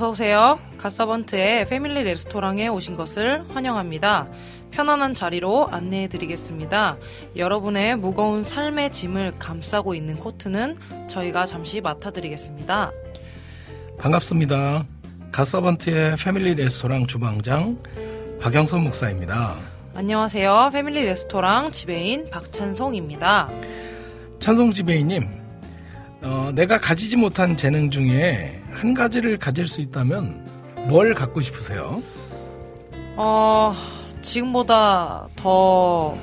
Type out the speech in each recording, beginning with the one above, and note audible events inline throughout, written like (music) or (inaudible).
어서 오세요. 갓서번트의 패밀리 레스토랑에 오신 것을 환영합니다. 편안한 자리로 안내해 드리겠습니다. 여러분의 무거운 삶의 짐을 감싸고 있는 코트는 저희가 잠시 맡아 드리겠습니다. 반갑습니다. 갓서번트의 패밀리 레스토랑 주방장 박영선 목사입니다. 안녕하세요. 패밀리 레스토랑 지배인 박찬송입니다. 찬송 지배이님, 어, 내가 가지지 못한 재능 중에 한 가지를 가질 수 있다면 뭘 갖고 싶으세요? 어, 지금보다 더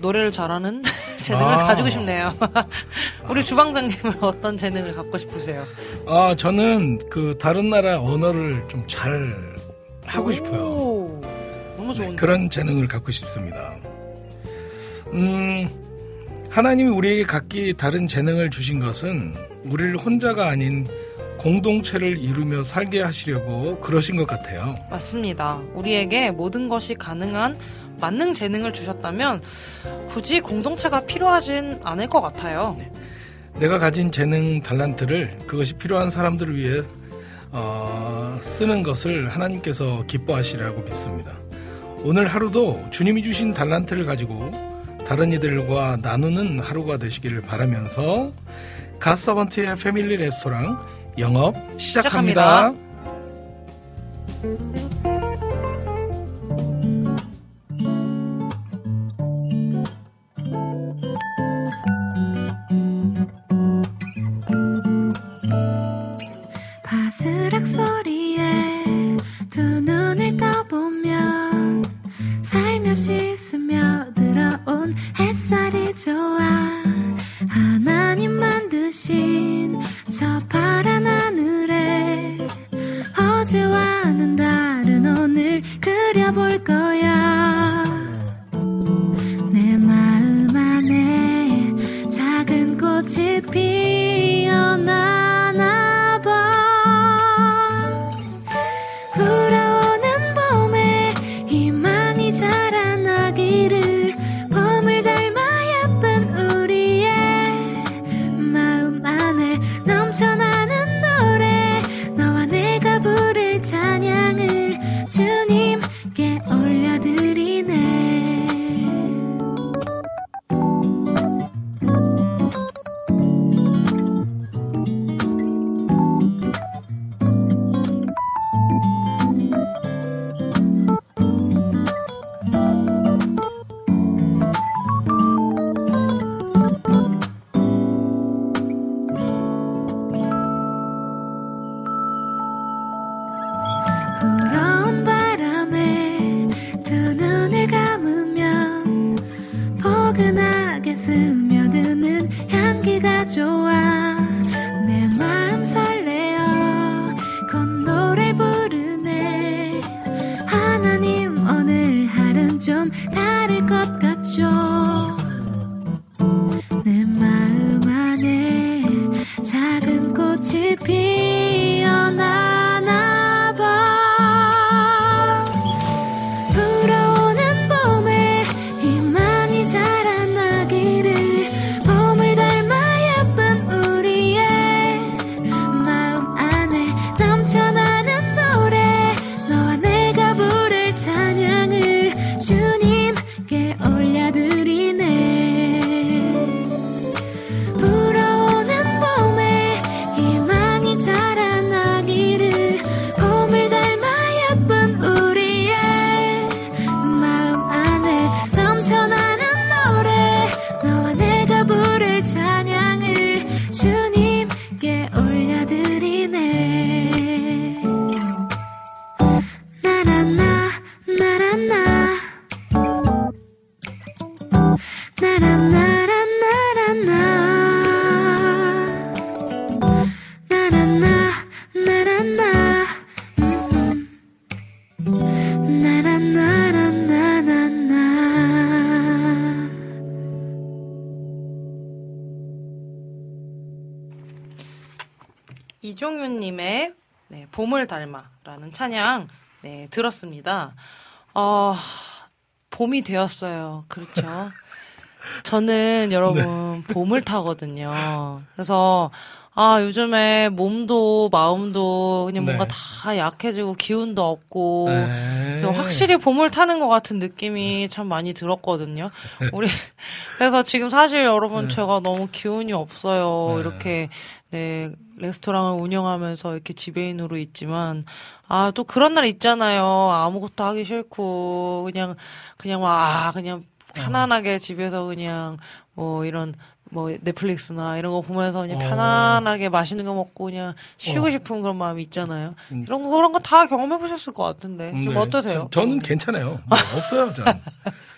노래를 잘하는 (laughs) 재능을 아. 가지고 싶네요. (laughs) 우리 주방장님은 어떤 재능을 갖고 싶으세요? 아, 저는 그 다른 나라 언어를 좀 잘 하고 싶어요. 오, 너무 좋은데. 그런 재능을 갖고 싶습니다. 음, 하나님이 우리에게 각기 다른 재능을 주신 것은 우리를 혼자가 아닌 공동체를 이루며 살게 하시려고 그러신 것 같아요. 맞습니다. 우리에게 모든 것이 가능한 만능 재능을 주셨다면 굳이 공동체가 필요하진 않을 것 같아요. 내가 가진 재능 달란트를 그것이 필요한 사람들을 위해 어, 쓰는 것을 하나님께서 기뻐하시라고 믿습니다. 오늘 하루도 주님이 주신 달란트를 가지고 다른 이들과 나누는 하루가 되시기를 바라면서 갓서번트의 패밀리 레스토랑 영업 시작합니다. 바스락 봄을 닮아라는 찬양 네, 들었습니다. 어, 봄이 되었어요. 그렇죠. (laughs) 저는 여러분 네. 봄을 타거든요. 그래서 아, 요즘에 몸도 마음도 그냥 뭔가 네. 다 약해지고 기운도 없고 네. 확실히 봄을 타는 것 같은 느낌이 참 많이 들었거든요. 우리 그래서 지금 사실 여러분 네. 제가 너무 기운이 없어요. 네. 이렇게 네 레스토랑을 운영하면서 이렇게 지배인으로 있지만 아 또 그런 날 있잖아요. 아무것도 하기 싫고 그냥 그냥 막아 그냥 편안하게 집에서 그냥 뭐 이런 뭐 넷플릭스나 이런 거 보면서 그냥 어. 편안하게 맛있는 거 먹고 그냥 쉬고 어. 싶은 그런 마음이 있잖아요. 음. 이런 거 그런 거 다 경험해 보셨을 것 같은데 좀 네. 어떠세요? 저, 는 괜찮아요. 뭐 없어요, 저는. (laughs)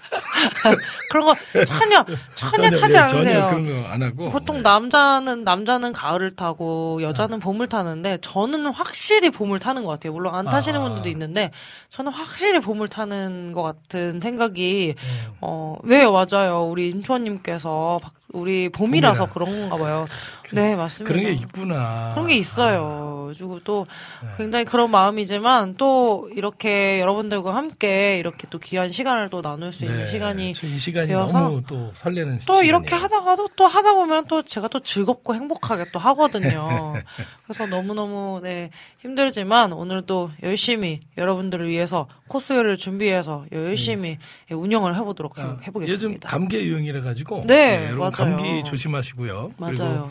그런 거 전혀 전혀 차지 예, 않으세요. 전혀 그런 거 안 하고. 보통 네. 남자는 남자는 가을을 타고 여자는 아. 봄을 타는데 저는 확실히 봄을 타는 것 같아요. 물론 안 타시는 아. 분들도 있는데 저는 확실히 봄을 타는 것 같은 생각이 음. 어네 맞아요. 우리 인초원님께서 우리 봄이라서 봄이라. 그런가 봐요. 그, 네, 맞습니다. 그런 게 있구나. 그런 게 있어요. 그리고 또 네. 굉장히 그런 마음이지만 또 이렇게 여러분들과 함께 이렇게 또 귀한 시간을 또 나눌 수 있는 네. 시간이 이 시간이 되어서 너무 또 설레는 또 시간이에요. 이렇게 하다가도 또 하다 보면 또 제가 또 즐겁고 행복하게 또 하거든요. (laughs) 그래서 너무너무 네, 힘들지만 오늘도 열심히 여러분들을 위해서 코스요를 준비해서 열심히 음. 운영을 해보도록 아, 해 보겠습니다. 요즘 감기 유행이라 가지고 네, 네 맞아요. 감기 조심하시고요. 맞아요.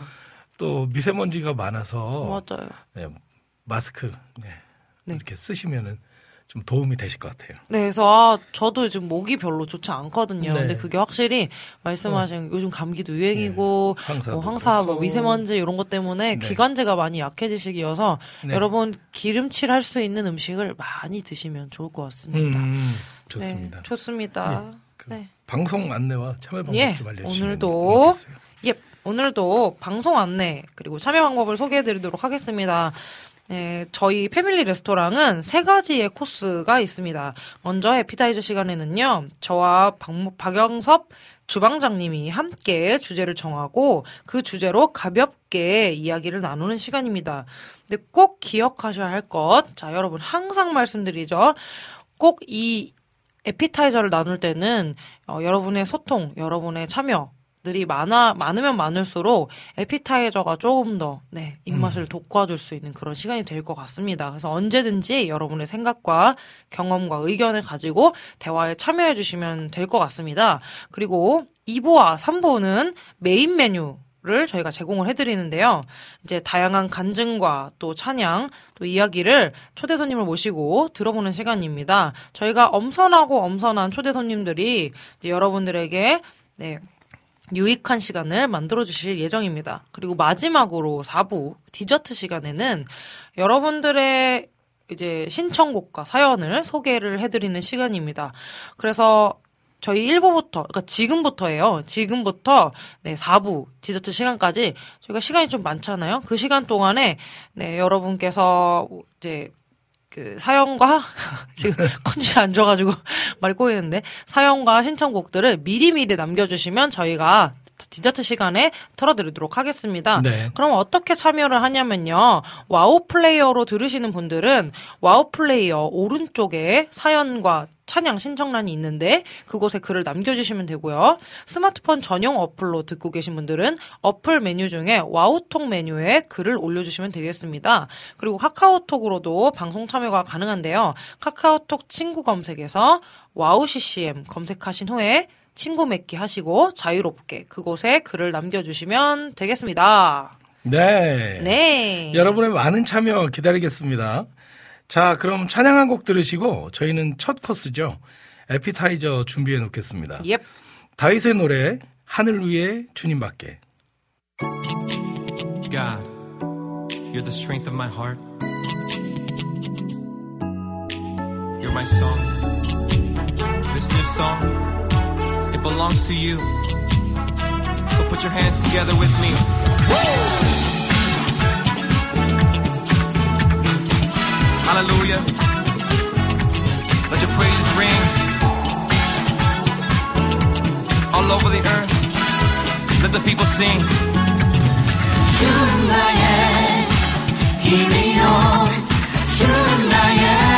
또 미세먼지가 많아서 맞아요. 네, 마스크 네, 네. 이렇게 쓰시면은 좀 도움이 되실 것 같아요. 네, 그래서 아, 저도 지금 목이 별로 좋지 않거든요. 네. 근데 그게 확실히 말씀하신 어. 요즘 감기도 유행이고 네. 뭐 황사, 뭐 미세먼지 이런 것 때문에 네. 기관지가 많이 약해지시기여서 네. 여러분 기름칠 할 수 있는 음식을 많이 드시면 좋을 것 같습니다. 음, 좋습니다. 네, 좋습니다. 예, 그 방송 안내와 참여 방법 예, 좀 알려주시면 오늘도. 예, 오늘도 방송 안내 그리고 참여 방법을 소개해드리도록 하겠습니다. 네, 저희 패밀리 레스토랑은 세 가지의 코스가 있습니다. 먼저 에피타이저 시간에는요, 저와 박, 박영섭 주방장님이 함께 주제를 정하고 그 주제로 가볍게 이야기를 나누는 시간입니다. 근데 꼭 기억하셔야 할 것, 자, 여러분 항상 말씀드리죠. 꼭 이 에피타이저를 나눌 때는 어, 여러분의 소통, 여러분의 참여, 들이 많아 많으면 많을수록 에피타이저가 조금 더 네, 입맛을 음. 돋궈줄 수 있는 그런 시간이 될 것 같습니다. 그래서 언제든지 여러분의 생각과 경험과 의견을 가지고 대화에 참여해 주시면 될 것 같습니다. 그리고 2부와 3부는 메인 메뉴 를 저희가 제공을 해드리는데요. 이제 다양한 간증과 또 찬양, 또 이야기를 초대 손님을 모시고 들어보는 시간입니다. 저희가 엄선하고 엄선한 초대 손님들이 여러분들에게 네, 유익한 시간을 만들어 주실 예정입니다. 그리고 마지막으로 4부 디저트 시간에는 여러분들의 이제 신청곡과 사연을 소개를 해드리는 시간입니다. 그래서 저희 1부부터, 그러니까 지금부터예요. 지금부터 네, 4부 디저트 시간까지 저희가 시간이 좀 많잖아요. 그 시간 동안에 네, 여러분께서 이제 그 사연과 (laughs) 지금 컨디션 안 좋아가지고 (laughs) 말이 꼬이는데 사연과 신청곡들을 미리미리 남겨주시면 저희가 디저트 시간에 틀어드리도록 하겠습니다. 네. 그럼 어떻게 참여를 하냐면요. 와우 플레이어로 들으시는 분들은 와우 플레이어 오른쪽에 사연과 찬양 신청란이 있는데 그곳에 글을 남겨주시면 되고요. 스마트폰 전용 어플로 듣고 계신 분들은 어플 메뉴 중에 와우톡 메뉴에 글을 올려주시면 되겠습니다. 그리고 카카오톡으로도 방송 참여가 가능한데요. 카카오톡 친구 검색에서 와우 CCM 검색하신 후에 친구 맺기 하시고 자유롭게 그곳에 글을 남겨주시면 되겠습니다. 네. 네. 여러분의 많은 참여 기다리겠습니다. 자, 그럼 찬양 한 곡 들으시고 저희는 첫 코스죠. 에피타이저 준비해 놓겠습니다. Yep. 다윗의 노래 하늘 위에 주님밖에. God, you're the strength of my heart. You're my song. This new song it belongs to you. So put your hands together with me. Hallelujah. Let your praises ring all over the earth. Let the people sing. Şunlayet, kimi yor, şunlayet.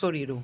목소리로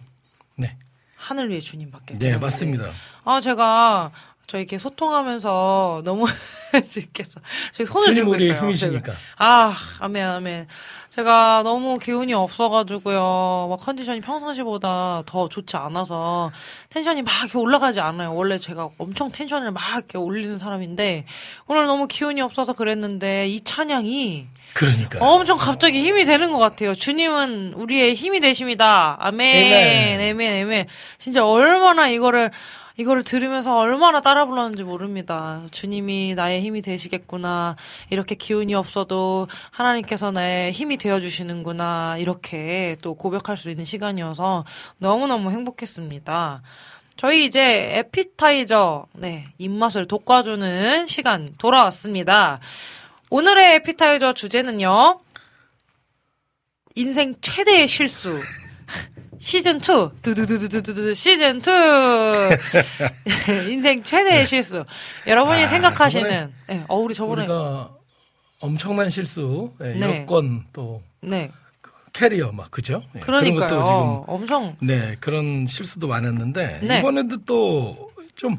네, 하늘 위에 주님 밖에. 네 맞습니다. 아, 제가 저희 이렇게 소통하면서 너무 (laughs) 지께서 저희 손을 들고 있어요. 힘이시니까. 제가. 아, 아멘, 아멘. 제가 너무 기운이 없어가지고요. 막 컨디션이 평상시보다 더 좋지 않아서 텐션이 막 이렇게 올라가지 않아요. 원래 제가 엄청 텐션을 막 이렇게 올리는 사람인데 오늘 너무 기운이 없어서 그랬는데 이 찬양이 그러니까 엄청 갑자기 힘이 되는 것 같아요. 주님은 우리의 힘이 되십니다. 아멘, 아멘. 아멘, 아멘. 진짜 얼마나 이거를 이거를 들으면서 얼마나 따라 불렀는지 모릅니다. 주님이 나의 힘이 되시겠구나. 이렇게 기운이 없어도 하나님께서 나의 힘이 되어 주시는구나. 이렇게 또 고백할 수 있는 시간이어서 너무너무 행복했습니다. 저희 이제 에피타이저, 네, 입맛을 돋궈주는 시간 돌아왔습니다. 오늘의 에피타이저 주제는요, 인생 최대의 실수. 시즌 2. 두두두두두두 시즌 2. (laughs) 인생 최대의 실수. 여러분이 아, 생각하시는 네, 어 우리 저번에 우리가 엄청난 실수, 예, 네. 여권 또 네. 캐리어 막 그죠? 예, 그런 것도 그러니까요. 지금 엄청 네 그런 실수도 많았는데 네. 이번에도 또 좀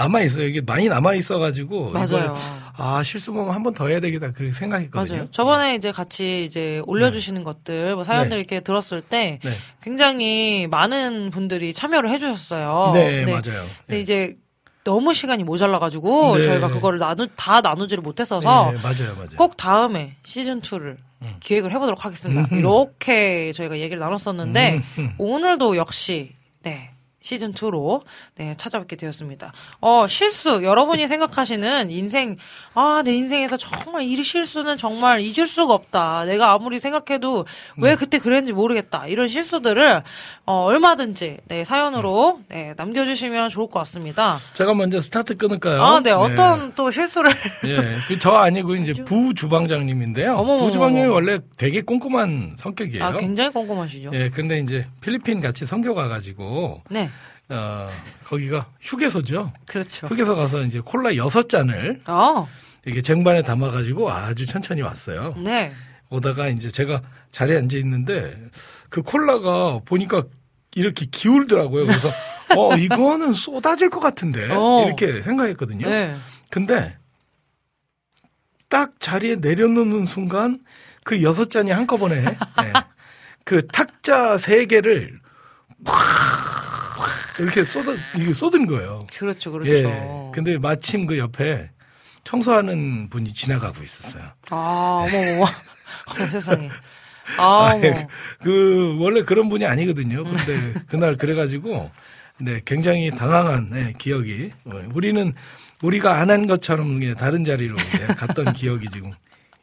남아 있어요. 이게 많이 남아 있어 가지고 맞아요. 이번에 아 실수 보면 한번 더 해야 되겠다 그렇게 생각했거든요. 맞아요. 저번에 이제 같이 이제 올려주시는 것들, 뭐 사연들 네. 이렇게 들었을 때 네, 굉장히 많은 분들이 참여를 해주셨어요. 네, 맞아요. 근데 네. 이제 너무 시간이 모자라가지고 네. 저희가 그거를 나누 다 나누지를 못했어서 네, 맞아요, 맞아요. 꼭 다음에 시즌 2를 음. 기획을 해보도록 하겠습니다. 음흠. 이렇게 저희가 얘기를 나눴었는데 음, 음. 오늘도 역시 네. 시즌 2로 네, 찾아뵙게 되었습니다. 어, 실수. 여러분이 생각하시는 인생 아, 내 인생에서 정말 이 실수는 정말 잊을 수가 없다. 내가 아무리 생각해도 음. 왜 그때 그랬는지 모르겠다. 이런 실수들을 어, 얼마든지 네, 사연으로 음. 네, 남겨 주시면 좋을 것 같습니다. 제가 먼저 스타트 끊을까요? 아, 네. 어떤 또 실수를 예, 그저 아니고 이제 부 주방장님인데요. 어머머머머. 부 주방장님이 원래 되게 꼼꼼한 성격이에요. 아, 굉장히 꼼꼼하시죠. 예, 근데 이제 필리핀 같이 선교 가 가지고 네. 어 거기가 휴게소죠. 그렇죠. 휴게소 가서 이제 콜라 여섯 잔을 아, 이게 쟁반에 담아가지고 아주 천천히 왔어요. 네. 오다가 이제 제가 자리에 앉아 있는데 그 콜라가 보니까 이렇게 기울더라고요. 그래서 (laughs) 어 이거는 쏟아질 것 같은데 어. 이렇게 생각했거든요. 네. 근데 딱 자리에 내려놓는 순간 그 여섯 잔이 한꺼번에 네. 그 탁자 세 개를 팍 이렇게 쏟아 이게 쏟은 거예요. 그렇죠. 그렇죠. 예. 근데 마침 그 옆에 청소하는 분이 지나가고 있었어요. 아, 어머, 어머. 어머, (laughs) 세상에. 아. 예, 그 원래 그런 분이 아니거든요. 근데 그날 그래가지고 네 굉장히 당황한 네, 기억이 어, 우리는 우리가 안 한 것처럼 다른 자리로 네, 갔던 (laughs) 기억이 지금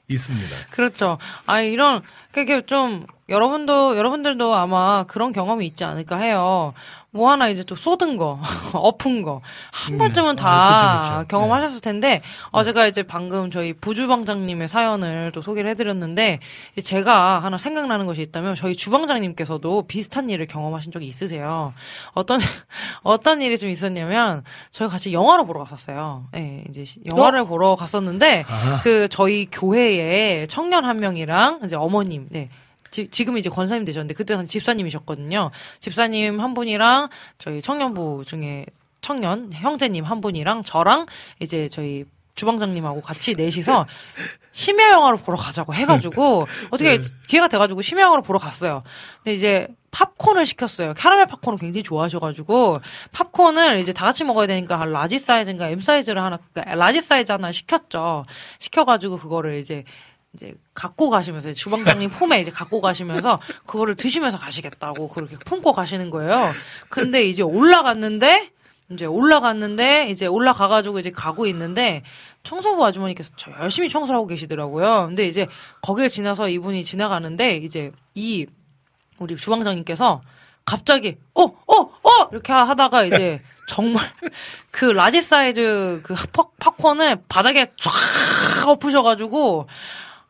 있습니다. 그렇죠. 아, 이런, 그게 좀, 여러분도, 여러분들도 아마 그런 경험이 있지 않을까 해요. 뭐 하나 이제 또 쏟은 거, (laughs) 엎은 거, 한 음, 번쯤은 네. 다 아, 그쵸, 그쵸. 경험하셨을 텐데, 어, 제가 이제 방금 저희 부주방장님의 사연을 또 소개를 해드렸는데, 이제 제가 하나 생각나는 것이 있다면, 저희 주방장님께서도 비슷한 일을 경험하신 적이 있으세요. 어떤, (laughs) 어떤 일이 좀 있었냐면, 저희 같이 영화를 보러 갔었어요. 예, 이제 시- 영화를 보러 갔었는데, 아. 그 저희 교회에 청년 한 명이랑 이제 어머님, 네. 지, 지금 이제 권사님 되셨는데 그때는 집사님이셨거든요. 집사님 한 분이랑 저희 청년부 중에 청년 형제님 한 분이랑 저랑 이제 저희 주방장님하고 같이 넷이서 (laughs) 심야 영화를 보러 가자고 해가지고 어떻게 기회가 돼가지고 심야 영화를 보러 갔어요. 근데 이제 팝콘을 시켰어요. 캐러멜 팝콘을 굉장히 좋아하셔가지고 팝콘을 이제 다 같이 먹어야 되니까 한 large 사이즈인가 M 사이즈를 하나 그러니까 large 사이즈 하나 시켰죠. 시켜가지고 그거를 이제 이제 갖고 가시면서 주방장님 (laughs) 품에 이제 갖고 가시면서 그거를 드시면서 가시겠다고 그렇게 품고 가시는 거예요. 근데 이제 올라갔는데 이제 올라갔는데 이제 올라가가지고 이제 가고 있는데 청소부 아주머니께서 저 열심히 청소를 하고 계시더라고요. 근데 이제 거기를 지나서 이분이 지나가는데 이제 이 우리 주방장님께서 갑자기 어어어 이렇게 하다가 이제 (laughs) 정말 그 large 사이즈 그 팝- 팝콘을 바닥에 쫙 엎으셔가지고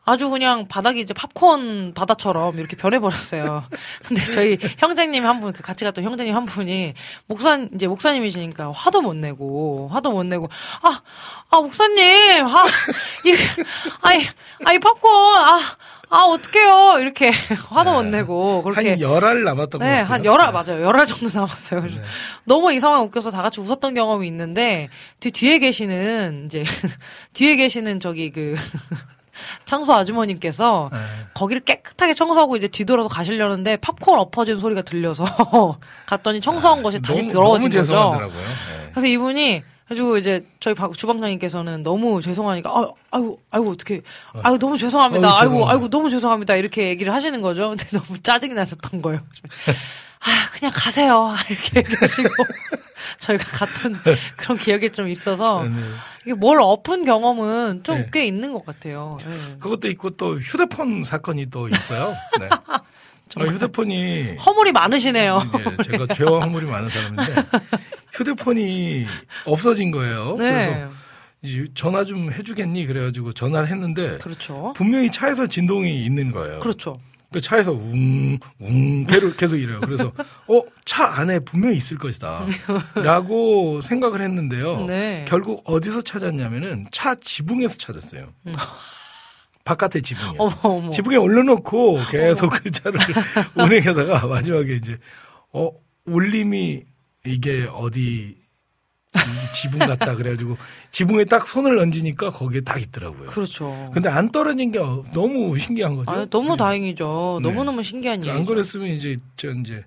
아주 그냥 바닥이 이제 팝콘 바다처럼 이렇게 변해버렸어요. (laughs) 근데 저희 형제님 한 분, 그 같이 갔던 형제님 한 분이 목사, 이제 목사님이시니까 화도 못 내고, 화도 못 내고, 아, 아, 목사님, 아, 이, 아이, 아이 팝콘, 아, 아, 어떡해요. 이렇게 (laughs) 화도 못 내고, 그렇게. 한 열알 남았던 것 네, 같아요. 한 열알 맞아요. 열알 정도 남았어요. 네. 너무 이 상황 웃겨서 다 같이 웃었던 경험이 있는데 뒤 뒤에 계시는 이제 (laughs) 뒤에 계시는 저기 그 청소 아주머님께서 네. 거기를 깨끗하게 청소하고 이제 뒤돌아서 가시려는데 팝콘 엎어진 소리가 들려서 (laughs) 갔더니 청소한 것이 다시 아, 너무, 더러워진 너무 거죠. 네. 그래서 이분이 가지고 이제 저희 박- 주방장님께서는 너무 죄송하니까 아, 아이고 아이고 어떻게 아이고 너무 죄송합니다. 아이고, 아이고. 아이고 너무 죄송합니다. 이렇게 얘기를 하시는 거죠. 근데 너무 짜증이 나셨던 거예요. (laughs) 아 그냥 가세요. (laughs) 이렇게 얘기하시고 (laughs) 저희가 갔던 그런 기억이 좀 있어서 네. 이게 뭘 엎은 경험은 좀 네. 꽤 있는 것 같아요. 네. 그것도 있고 또 휴대폰 사건이 또 있어요. 네. (laughs) 어, 휴대폰이 허물이 많으시네요. 이게 제가 죄와 허물이 많은 사람인데 휴대폰이 없어진 거예요. 네. 그래서 전화 좀 해주겠니? 그래가지고 전화를 했는데 그렇죠. 분명히 차에서 진동이 있는 거예요. 그렇죠. 그 차에서 웅, 웅, 계속, 계속 이래요. 그래서, 어, 차 안에 분명히 있을 것이다. 라고 생각을 했는데요. 네. 결국 어디서 찾았냐면은 차 지붕에서 찾았어요. 바깥에. 어머, 어머. 지붕에 올려놓고 계속 그 차를 운행하다가 마지막에 이제, 어, 울림이 이게 어디, 이 지붕 같다. 그래가지고 지붕에 딱 손을 얹으니까 거기에 딱 있더라고요. 그렇죠. 근데 안 떨어진 게 너무 신기한 거죠. 아, 너무 네. 다행이죠. 네. 너무 너무 신기한 일이죠. 안 그랬으면 이제 저 이제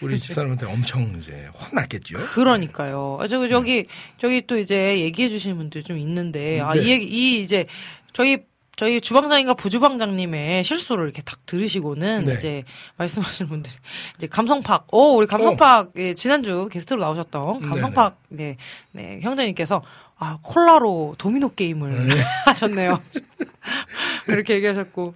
우리 (laughs) 집사람한테 엄청 이제 혼났겠죠. 그러니까요. 아, 저, 저기, 저기 또 이제 얘기해 주시는 분들이 좀 있는데, 아, 네. 이 얘기, 이 이제, 저희, 저희 주방장님과 부주방장님의 실수를 이렇게 딱 들으시고는 네. 이제 말씀하시는 분들, 이제 감성팍, 오, 우리 감성팍, 예, 지난주 게스트로 나오셨던 감성팍, 네, 네, 형제님께서, 아, 콜라로 도미노 게임을 네. (laughs) 하셨네요. (laughs) 이렇게 얘기하셨고.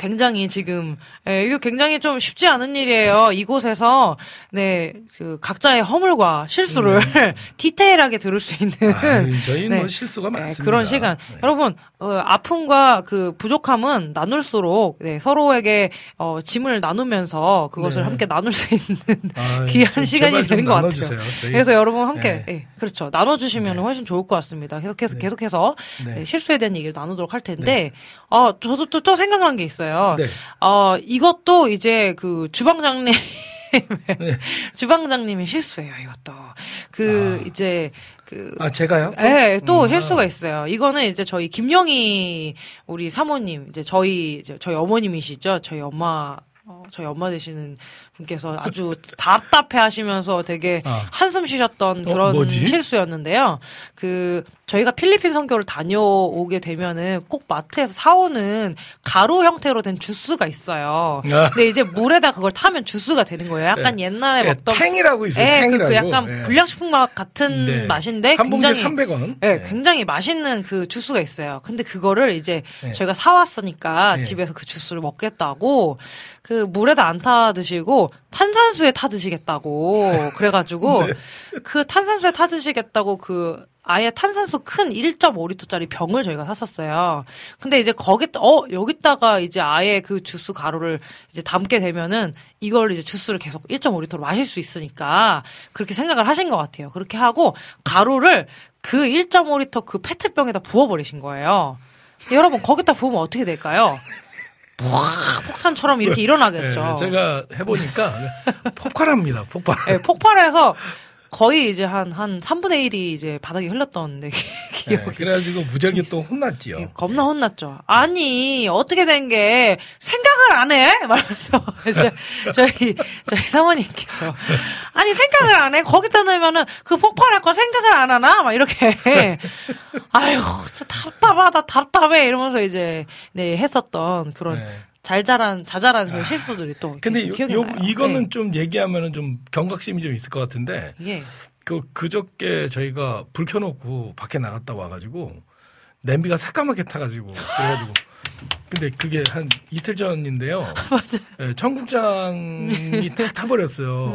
굉장히 지금 예, 이거 굉장히 좀 쉽지 않은 일이에요. 이곳에서 네 그 각자의 허물과 실수를 (laughs) 디테일하게 들을 수 있는 네. 아유, 저희는 네. 뭐 실수가 네, 많습니다. 그런 시간. 네. 여러분, 어, 아픔과 그 부족함은 나눌수록 네, 서로에게 어, 짐을 나누면서 그것을 네. 함께 나눌 수 있는 (laughs) 아유, 귀한 좀 시간이 되는 것 같아요. 나눠주세요. 저희- 그래서 여러분 함께, 네. 예, 그렇죠. 나눠주시면 네. 훨씬 좋을 것 같습니다. 계속해서, 네. 계속해서 네. 네, 실수에 대한 얘기를 나누도록 할 텐데, 어, 저도 또, 또 생각난 게 있어요. 네. 어, 이것도 이제 그 주방장님, 네. 주방장님의 실수예요, 이것도. 그, 아. 이제, 그, 아 제가요? 또? 예, 또 음, 실수가 아. 있어요. 이거는 이제 저희 김영희 우리 사모님, 이제 저희 이제 저희 어머님이시죠. 저희 엄마 어, 저희 엄마 되시는 분께서 아주 (laughs) 답답해 하시면서 되게 아. 한숨 쉬셨던 어, 그런 뭐지? 실수였는데요. 그 저희가 필리핀 선교를 다녀오게 되면은 꼭 마트에서 사오는 가루 형태로 된 주스가 있어요. 아. 근데 이제 물에다 그걸 타면 주스가 되는 거예요. 약간 옛날에 예, 먹던 탱이라고 있어요. 예, 그, 탱이라고. 그 약간 예. 불량식품 맛 같은 네. 맛인데 한 굉장히 300원. 네, 굉장히 맛있는 그 주스가 있어요. 근데 그거를 이제 네. 저희가 사 왔으니까 네. 집에서 그 주스를 먹겠다고 그 물에다 안 타 드시고 탄산수에 타 드시겠다고 (laughs) 그래가지고 네. 그 탄산수에 타 드시겠다고 그 아예 탄산수 큰 1.5리터짜리 병을 저희가 샀었어요. 근데 이제 거기 어 여기다가 이제 아예 그 주스 가루를 이제 담게 되면은 이걸 이제 주스를 계속 1.5리터로 마실 수 있으니까 그렇게 생각을 하신 것 같아요. 그렇게 하고 가루를 그 1.5리터 그 페트병에다 부어버리신 거예요. 여러분 거기다 부으면 어떻게 될까요? 푸악 폭탄처럼 이렇게 일어나겠죠. 예, 제가 해보니까 (laughs) 폭발합니다. 폭발. 예, 폭발해서 거의 이제 한, 한 3분의 1이 이제 바닥에 흘렀던 네, 예, 기억이. 그래가지고 좀또 혼났지요. 예, 겁나 혼났죠. 아니, 어떻게 된 게 생각을 안 해? (laughs) 말하면서 이제 저희, 저희 사모님께서 아니, 생각을 안 해? 거기다 넣으면은 그 폭발할 거 생각을 안 하나? 막 이렇게. 아유, 진짜 답답하다, 답답해. 이러면서 이제, 네, 했었던 그런 네. 잘잘한, 자잘한 그 실수들이 또. 근데 요, 요-. 이거는 좀 얘기하면은 좀 경각심이 좀 있을 것 같은데 예. 예. 그 그저께 저희가 불 켜놓고 밖에 나갔다 와가지고 냄비가 새까맣게 타가지고 그래가지고 (laughs) 근데 그게 한 이틀 전인데요. (laughs) 예, 청국장이 (laughs) 다 타버렸어요.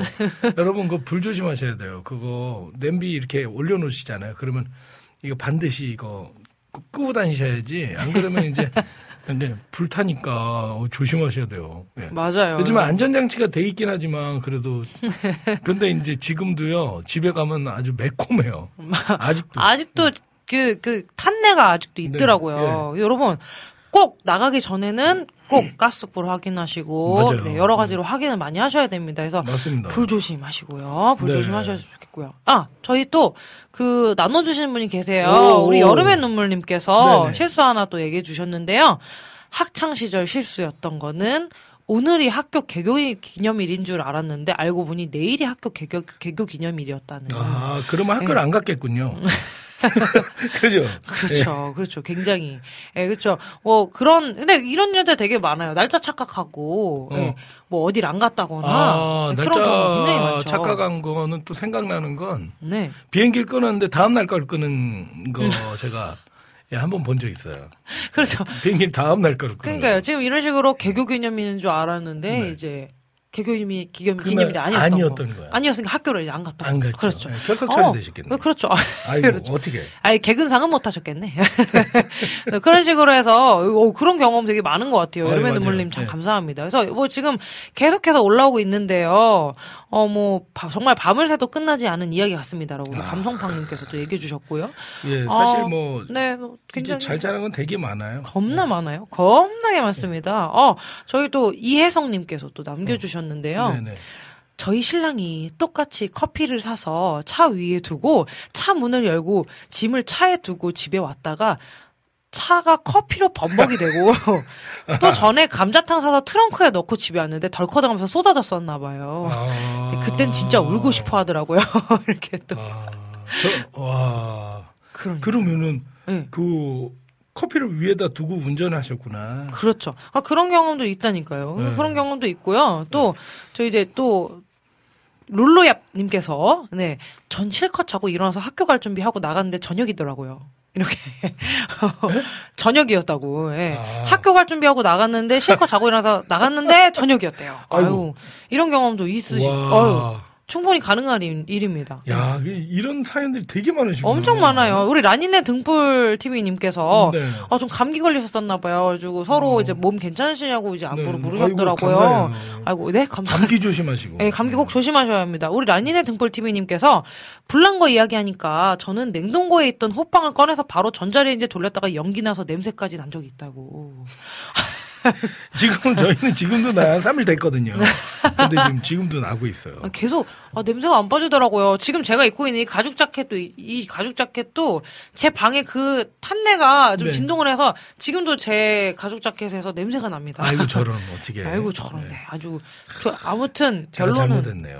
여러분 그 불 조심하셔야 돼요. 그거 냄비 이렇게 올려놓으시잖아요. 그러면 이거 반드시 이거 끄- 끄고 다니셔야지. 안 그러면 이제 근데 불 타니까 어, 조심하셔야 돼요. 예. 맞아요. 요즘 안전장치가 돼 있긴 하지만 그래도 (laughs) 근데 이제 지금도요 집에 가면 아주 매콤해요. 아직도. 아직도 그, 그, 탄내가 아직도 네, 있더라고요. 여러분, 꼭 나가기 전에는 꼭 가스불 확인하시고. 네, 여러 가지로 확인을 많이 하셔야 됩니다. 그래서 맞습니다. 불 조심하시고요. 불 네. 조심하셨으면 좋겠고요. 아, 저희 또, 그, 나눠주시는 분이 계세요. 오. 우리 여름의 눈물님께서 네네. 실수 하나 또 얘기해 주셨는데요. 학창 시절 실수였던 거는 오늘이 학교 개교 기념일인 줄 알았는데 알고 보니 내일이 학교 개교, 개교 기념일이었다는. 아, 그러면 학교를 네. 안 갔겠군요. (laughs) (laughs) 그죠? 그렇죠. 그렇죠. 굉장히. 예, 그렇죠. 뭐 그런 근데 이런 일들 되게 많아요. 날짜 착각하고 어. 예, 뭐 어디를 안 갔다거나 아, 네, 그런 경우가 굉장히 많죠. 착각한 거는 또 생각나는 건 네. 비행기를 끊었는데 다음 날 걸 끄는 거 (laughs) 제가 예, 한번 본 적 있어요. 그렇죠. 비행기 다음 날 끄는 그러니까요. 지금 이런 식으로 개교 기념일인 줄 알았는데 네. 이제 개교임이 기념, 기념일이 아니었던 아니었던 거. 거야. 아니었으니까 학교를 이제 안 갔던 안 거. 갔죠. 그렇죠. 네, 결석 처리 어, 되셨겠네. 그렇죠. 아이고 (laughs) 그렇죠. 어떻게? 아니 개근상은 못 하셨겠네. 네, (laughs) 그런 식으로 해서 어, 그런 경험 되게 많은 것 같아요. 여름의. 눈물님 참 네. 감사합니다. 그래서 뭐 지금 계속해서 올라오고 있는데요. 어뭐 정말 밤을 새도 끝나지 않은 이야기 같습니다라고 우리 아. 감성팡님께서 또 얘기해 주셨고요. 예, 사실 어, 뭐 네, 뭐 굉장히 잘 자란 건 되게 많아요. 겁나 많아요. 겁나게 많습니다. 어, 저희 또 이혜성님께서 또 남겨주셨는데요. 네네. 저희 신랑이 똑같이 커피를 사서 차 위에 두고 차 문을 열고 짐을 차에 두고 집에 왔다가 차가 커피로 범벅이 되고 (laughs) 또 전에 감자탕 사서 트렁크에 넣고 집에 왔는데 덜커덩하면서 쏟아졌었나 봐요. 아. 네, 그땐 진짜 울고 싶어 하더라고요. (laughs) 이렇게 또 아, 저, 와. 그런 그러면은 네. 그 커피를 위에다 두고 운전하셨구나. 그렇죠. 아, 그런 경험도 있다니까요. 네. 그런 경험도 있고요. 또, 저 이제 또, 롤로얍님께서, 네, 전 실컷 자고 일어나서 학교 갈 준비하고 나갔는데 저녁이더라고요. 이렇게. (laughs) 저녁이었다고, 예. 아. 학교 갈 준비하고 나갔는데 실컷 자고 일어나서 나갔는데 저녁이었대요. 아유. 이런 경험도 있으시, 아유, 와. 충분히 가능한 일, 일입니다. 야, 이- 이런 사연들이 되게 많으시구나. 엄청 많아요. 우리 라니네 등불 TV님께서 네. 아, 좀 감기 걸리셨었나 봐요. 그래가지고 서로 이제 몸 괜찮으시냐고 이제 안부로 네. 물으셨더라고요. 아이고. 아이고, 네, 감사합니다. 감기 조심하시고. 네, 감기 꼭 조심하셔야 합니다. 우리 라니네 등불 TV님께서 불난 거 이야기하니까 저는 냉동고에 있던 호빵을 꺼내서 바로 전자레인지에 돌렸다가 연기 나서 냄새까지 난 적이 있다고. (laughs) 지금 저희는 지금도 나한 3일 됐거든요. 근데 지금 지금도 나고 있어요. 아, 계속 아, 냄새가 안 빠지더라고요. 지금 제가 입고 있는 이 가죽 자켓도 이, 이 가죽 자켓도 제 방에 그 탄내가 좀 네. 진동을 해서 지금도 제 가죽 자켓에서 냄새가 납니다. 아이고 (laughs) 저런 어떻게? 아이고 저런데 네. 아주 저, 아무튼 결론은 잘못했네요.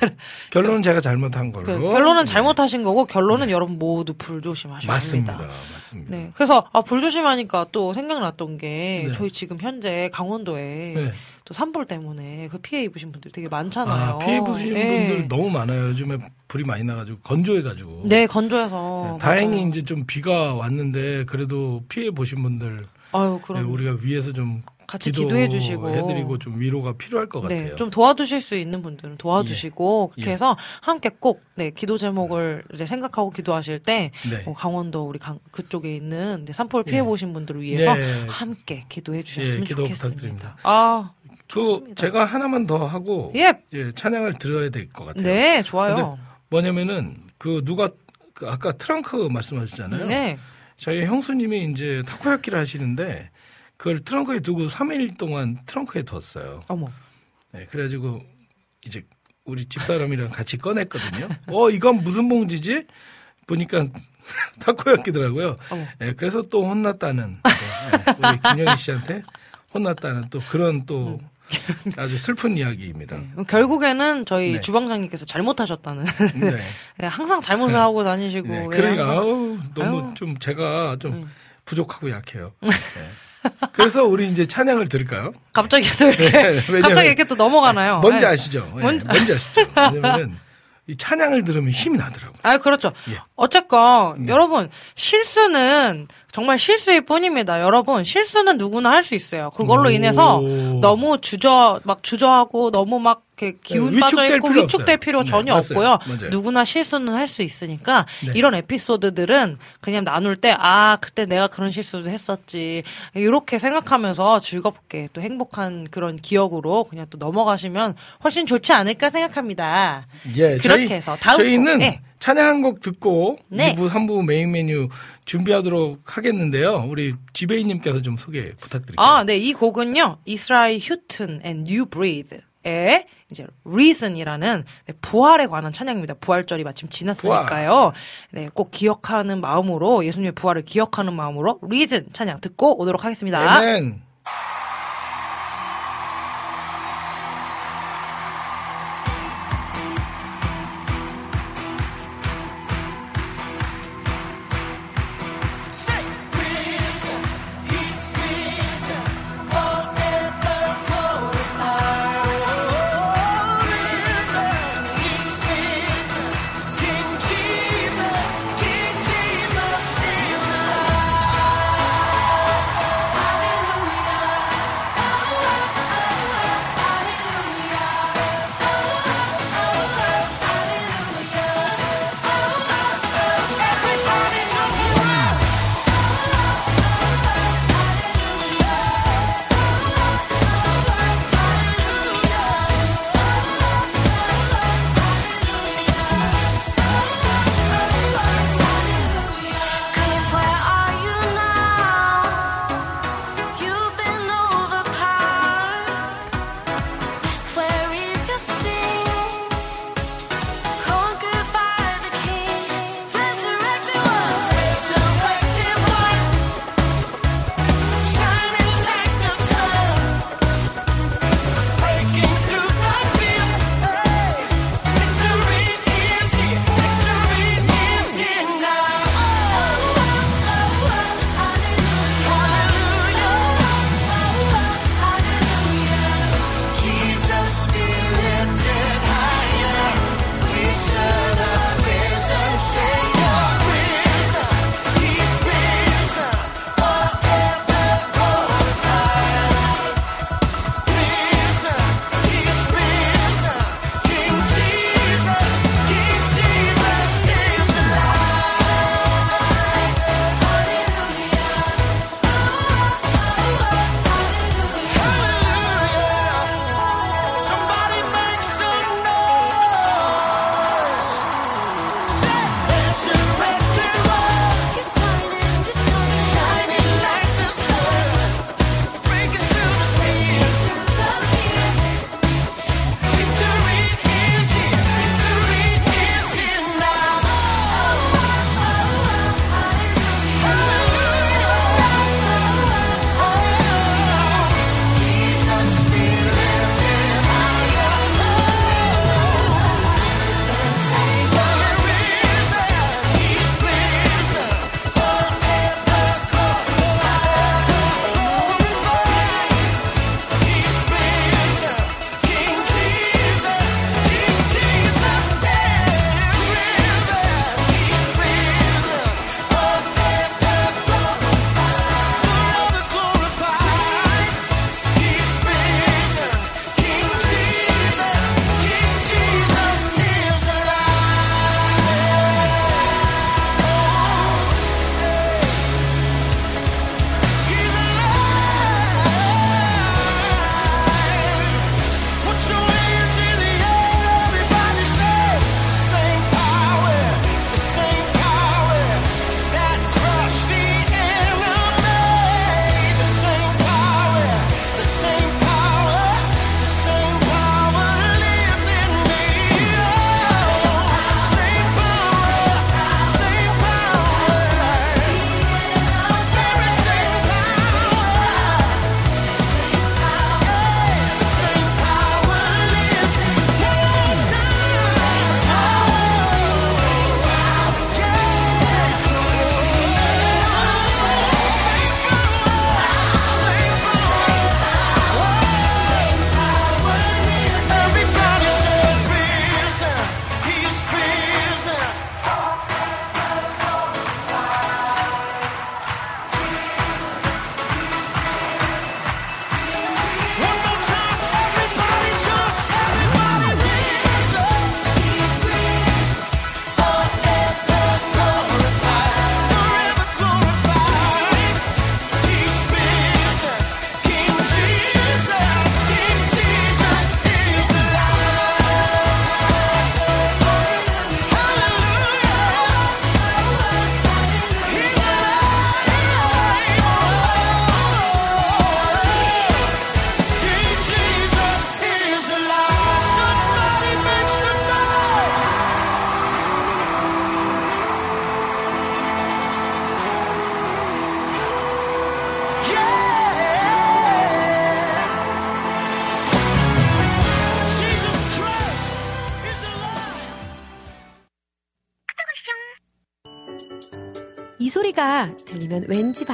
네. (laughs) 결론은 제가 잘못한 걸로. 그, 결론은 네. 잘못하신 거고 결론은 여러분 모두 불 조심하셔야 맞습니다. 합니다. 맞습니다. 네, 그래서 아, 불 조심하니까 또 생각났던 게 네. 저희 지금 현재 강원도에 네. 또 산불 때문에 그 피해 입으신 분들 되게 많잖아요. 아, 피해 보시는 네. 분들 너무 많아요. 요즘에 불이 많이 나가지고 건조해가지고. 네, 건조해서 네, 다행히 맞아요. 이제 좀 비가 왔는데 그래도 피해 보신 분들 아유 네, 그럼 우리가 위에서 좀 같이 기도해 기도 해 주시고 해드리고 좀 위로가 필요할 것 같아요. 네, 좀 도와주실 수 있는 분들은 도와주시고 그렇게 예. 해서 함께 꼭 네, 기도 제목을 이제 생각하고 기도하실 때 네. 어, 강원도 우리 강, 그쪽에 있는 산불 피해 보신 분들을 위해서 예. 함께 기도해 주셨으면 예, 기도 좋겠습니다. 부탁드립니다. 아, 그 좋습니다. 제가 하나만 더 하고 예. 예, 찬양을 들어야 될 것 같아요. 네, 좋아요. 뭐냐면은 그 누가 그 아까 트렁크 말씀하셨잖아요. 네. 저희 형수님이 이제 타코야키를 하시는데 그걸 트렁크에 두고 3일 동안 트렁크에 뒀어요. 어머. 네, 그래가지고 이제 우리 집사람이랑 같이 꺼냈거든요. 어, 이건 무슨 봉지지? 보니까 (laughs) 타코야키더라고요. 어머. 네, 그래서 또 혼났다는 네, 우리 김영희 씨한테 혼났다는 또 그런 또 (laughs) 아주 슬픈 이야기입니다. 음, 결국에는 저희 네. 주방장님께서 잘못하셨다는. 네. (laughs) 네, 항상 잘못을 하고 다니시고. 네, 예, 그러니까 항상- 아우 너무 아유. 좀 제가 좀 음. 부족하고 약해요. (laughs) 네. 그래서 우리 이제 찬양을 들을까요? 갑자기 또 이렇게 네, 왜냐면 갑자기 이렇게 또 넘어가나요? 뭔지 네. 아시죠? 네, 뭔- 뭔지 아시죠? 왜냐면은 이 찬양을 들으면 힘이 나더라고요. 아, 그렇죠. 예. 어쨌건 네. 여러분 실수는 정말 실수일 뿐입니다. 여러분 실수는 누구나 할 수 있어요. 그걸로 오. 인해서 너무 주저 막 주저하고 너무 막 이렇게 기운 네, 빠져 있고 필요 위축될 없어요. 필요 네, 전혀 맞아요. 없고요. 맞아요. 누구나 실수는 할 수 있으니까 네. 이런 에피소드들은 그냥 나눌 때 아 그때 내가 그런 실수도 했었지 이렇게 생각하면서 즐겁게 또 행복한 그런 기억으로 그냥 또 넘어가시면 훨씬 좋지 않을까 생각합니다. 예, 그렇게 저희, 해서 다음 저희는 곡, 네. 찬양 한 곡 듣고 네. 2부, 3부 메인 메뉴 준비하도록 하겠는데요. 우리 지배인님께서 좀 소개 부탁드릴게요. 아, 네, 이 곡은요, Israel Houghton and New Breed의 이제 Risen이라는 네, 부활에 관한 찬양입니다. 부활절이 마침 지났으니까요. 네, 꼭 기억하는 마음으로 예수님의 부활을 기억하는 마음으로 Risen 찬양 듣고 오도록 하겠습니다. 아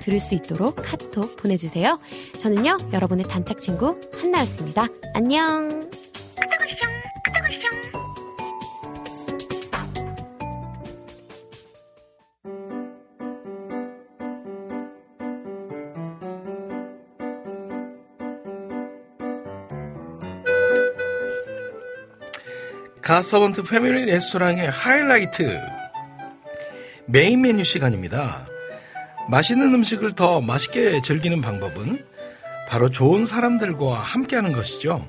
들을 수 있도록 카톡 보내주세요. 저는요 여러분의 단짝 친구 한나였습니다. 안녕. 갓서번트 패밀리 레스토랑의 하이라이트 메인 메뉴 시간입니다. 맛있는 음식을 더 맛있게 즐기는 방법은 바로 좋은 사람들과 함께하는 것이죠.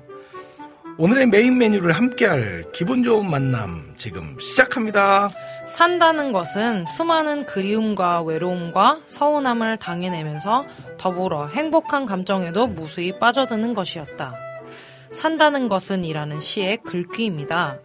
오늘의 메인 메뉴를 함께할 기분 좋은 만남 지금 시작합니다. 산다는 것은 수많은 그리움과 외로움과 서운함을 당해내면서 더불어 행복한 감정에도 무수히 빠져드는 것이었다. 산다는 것은 이라는 시의 글귀입니다.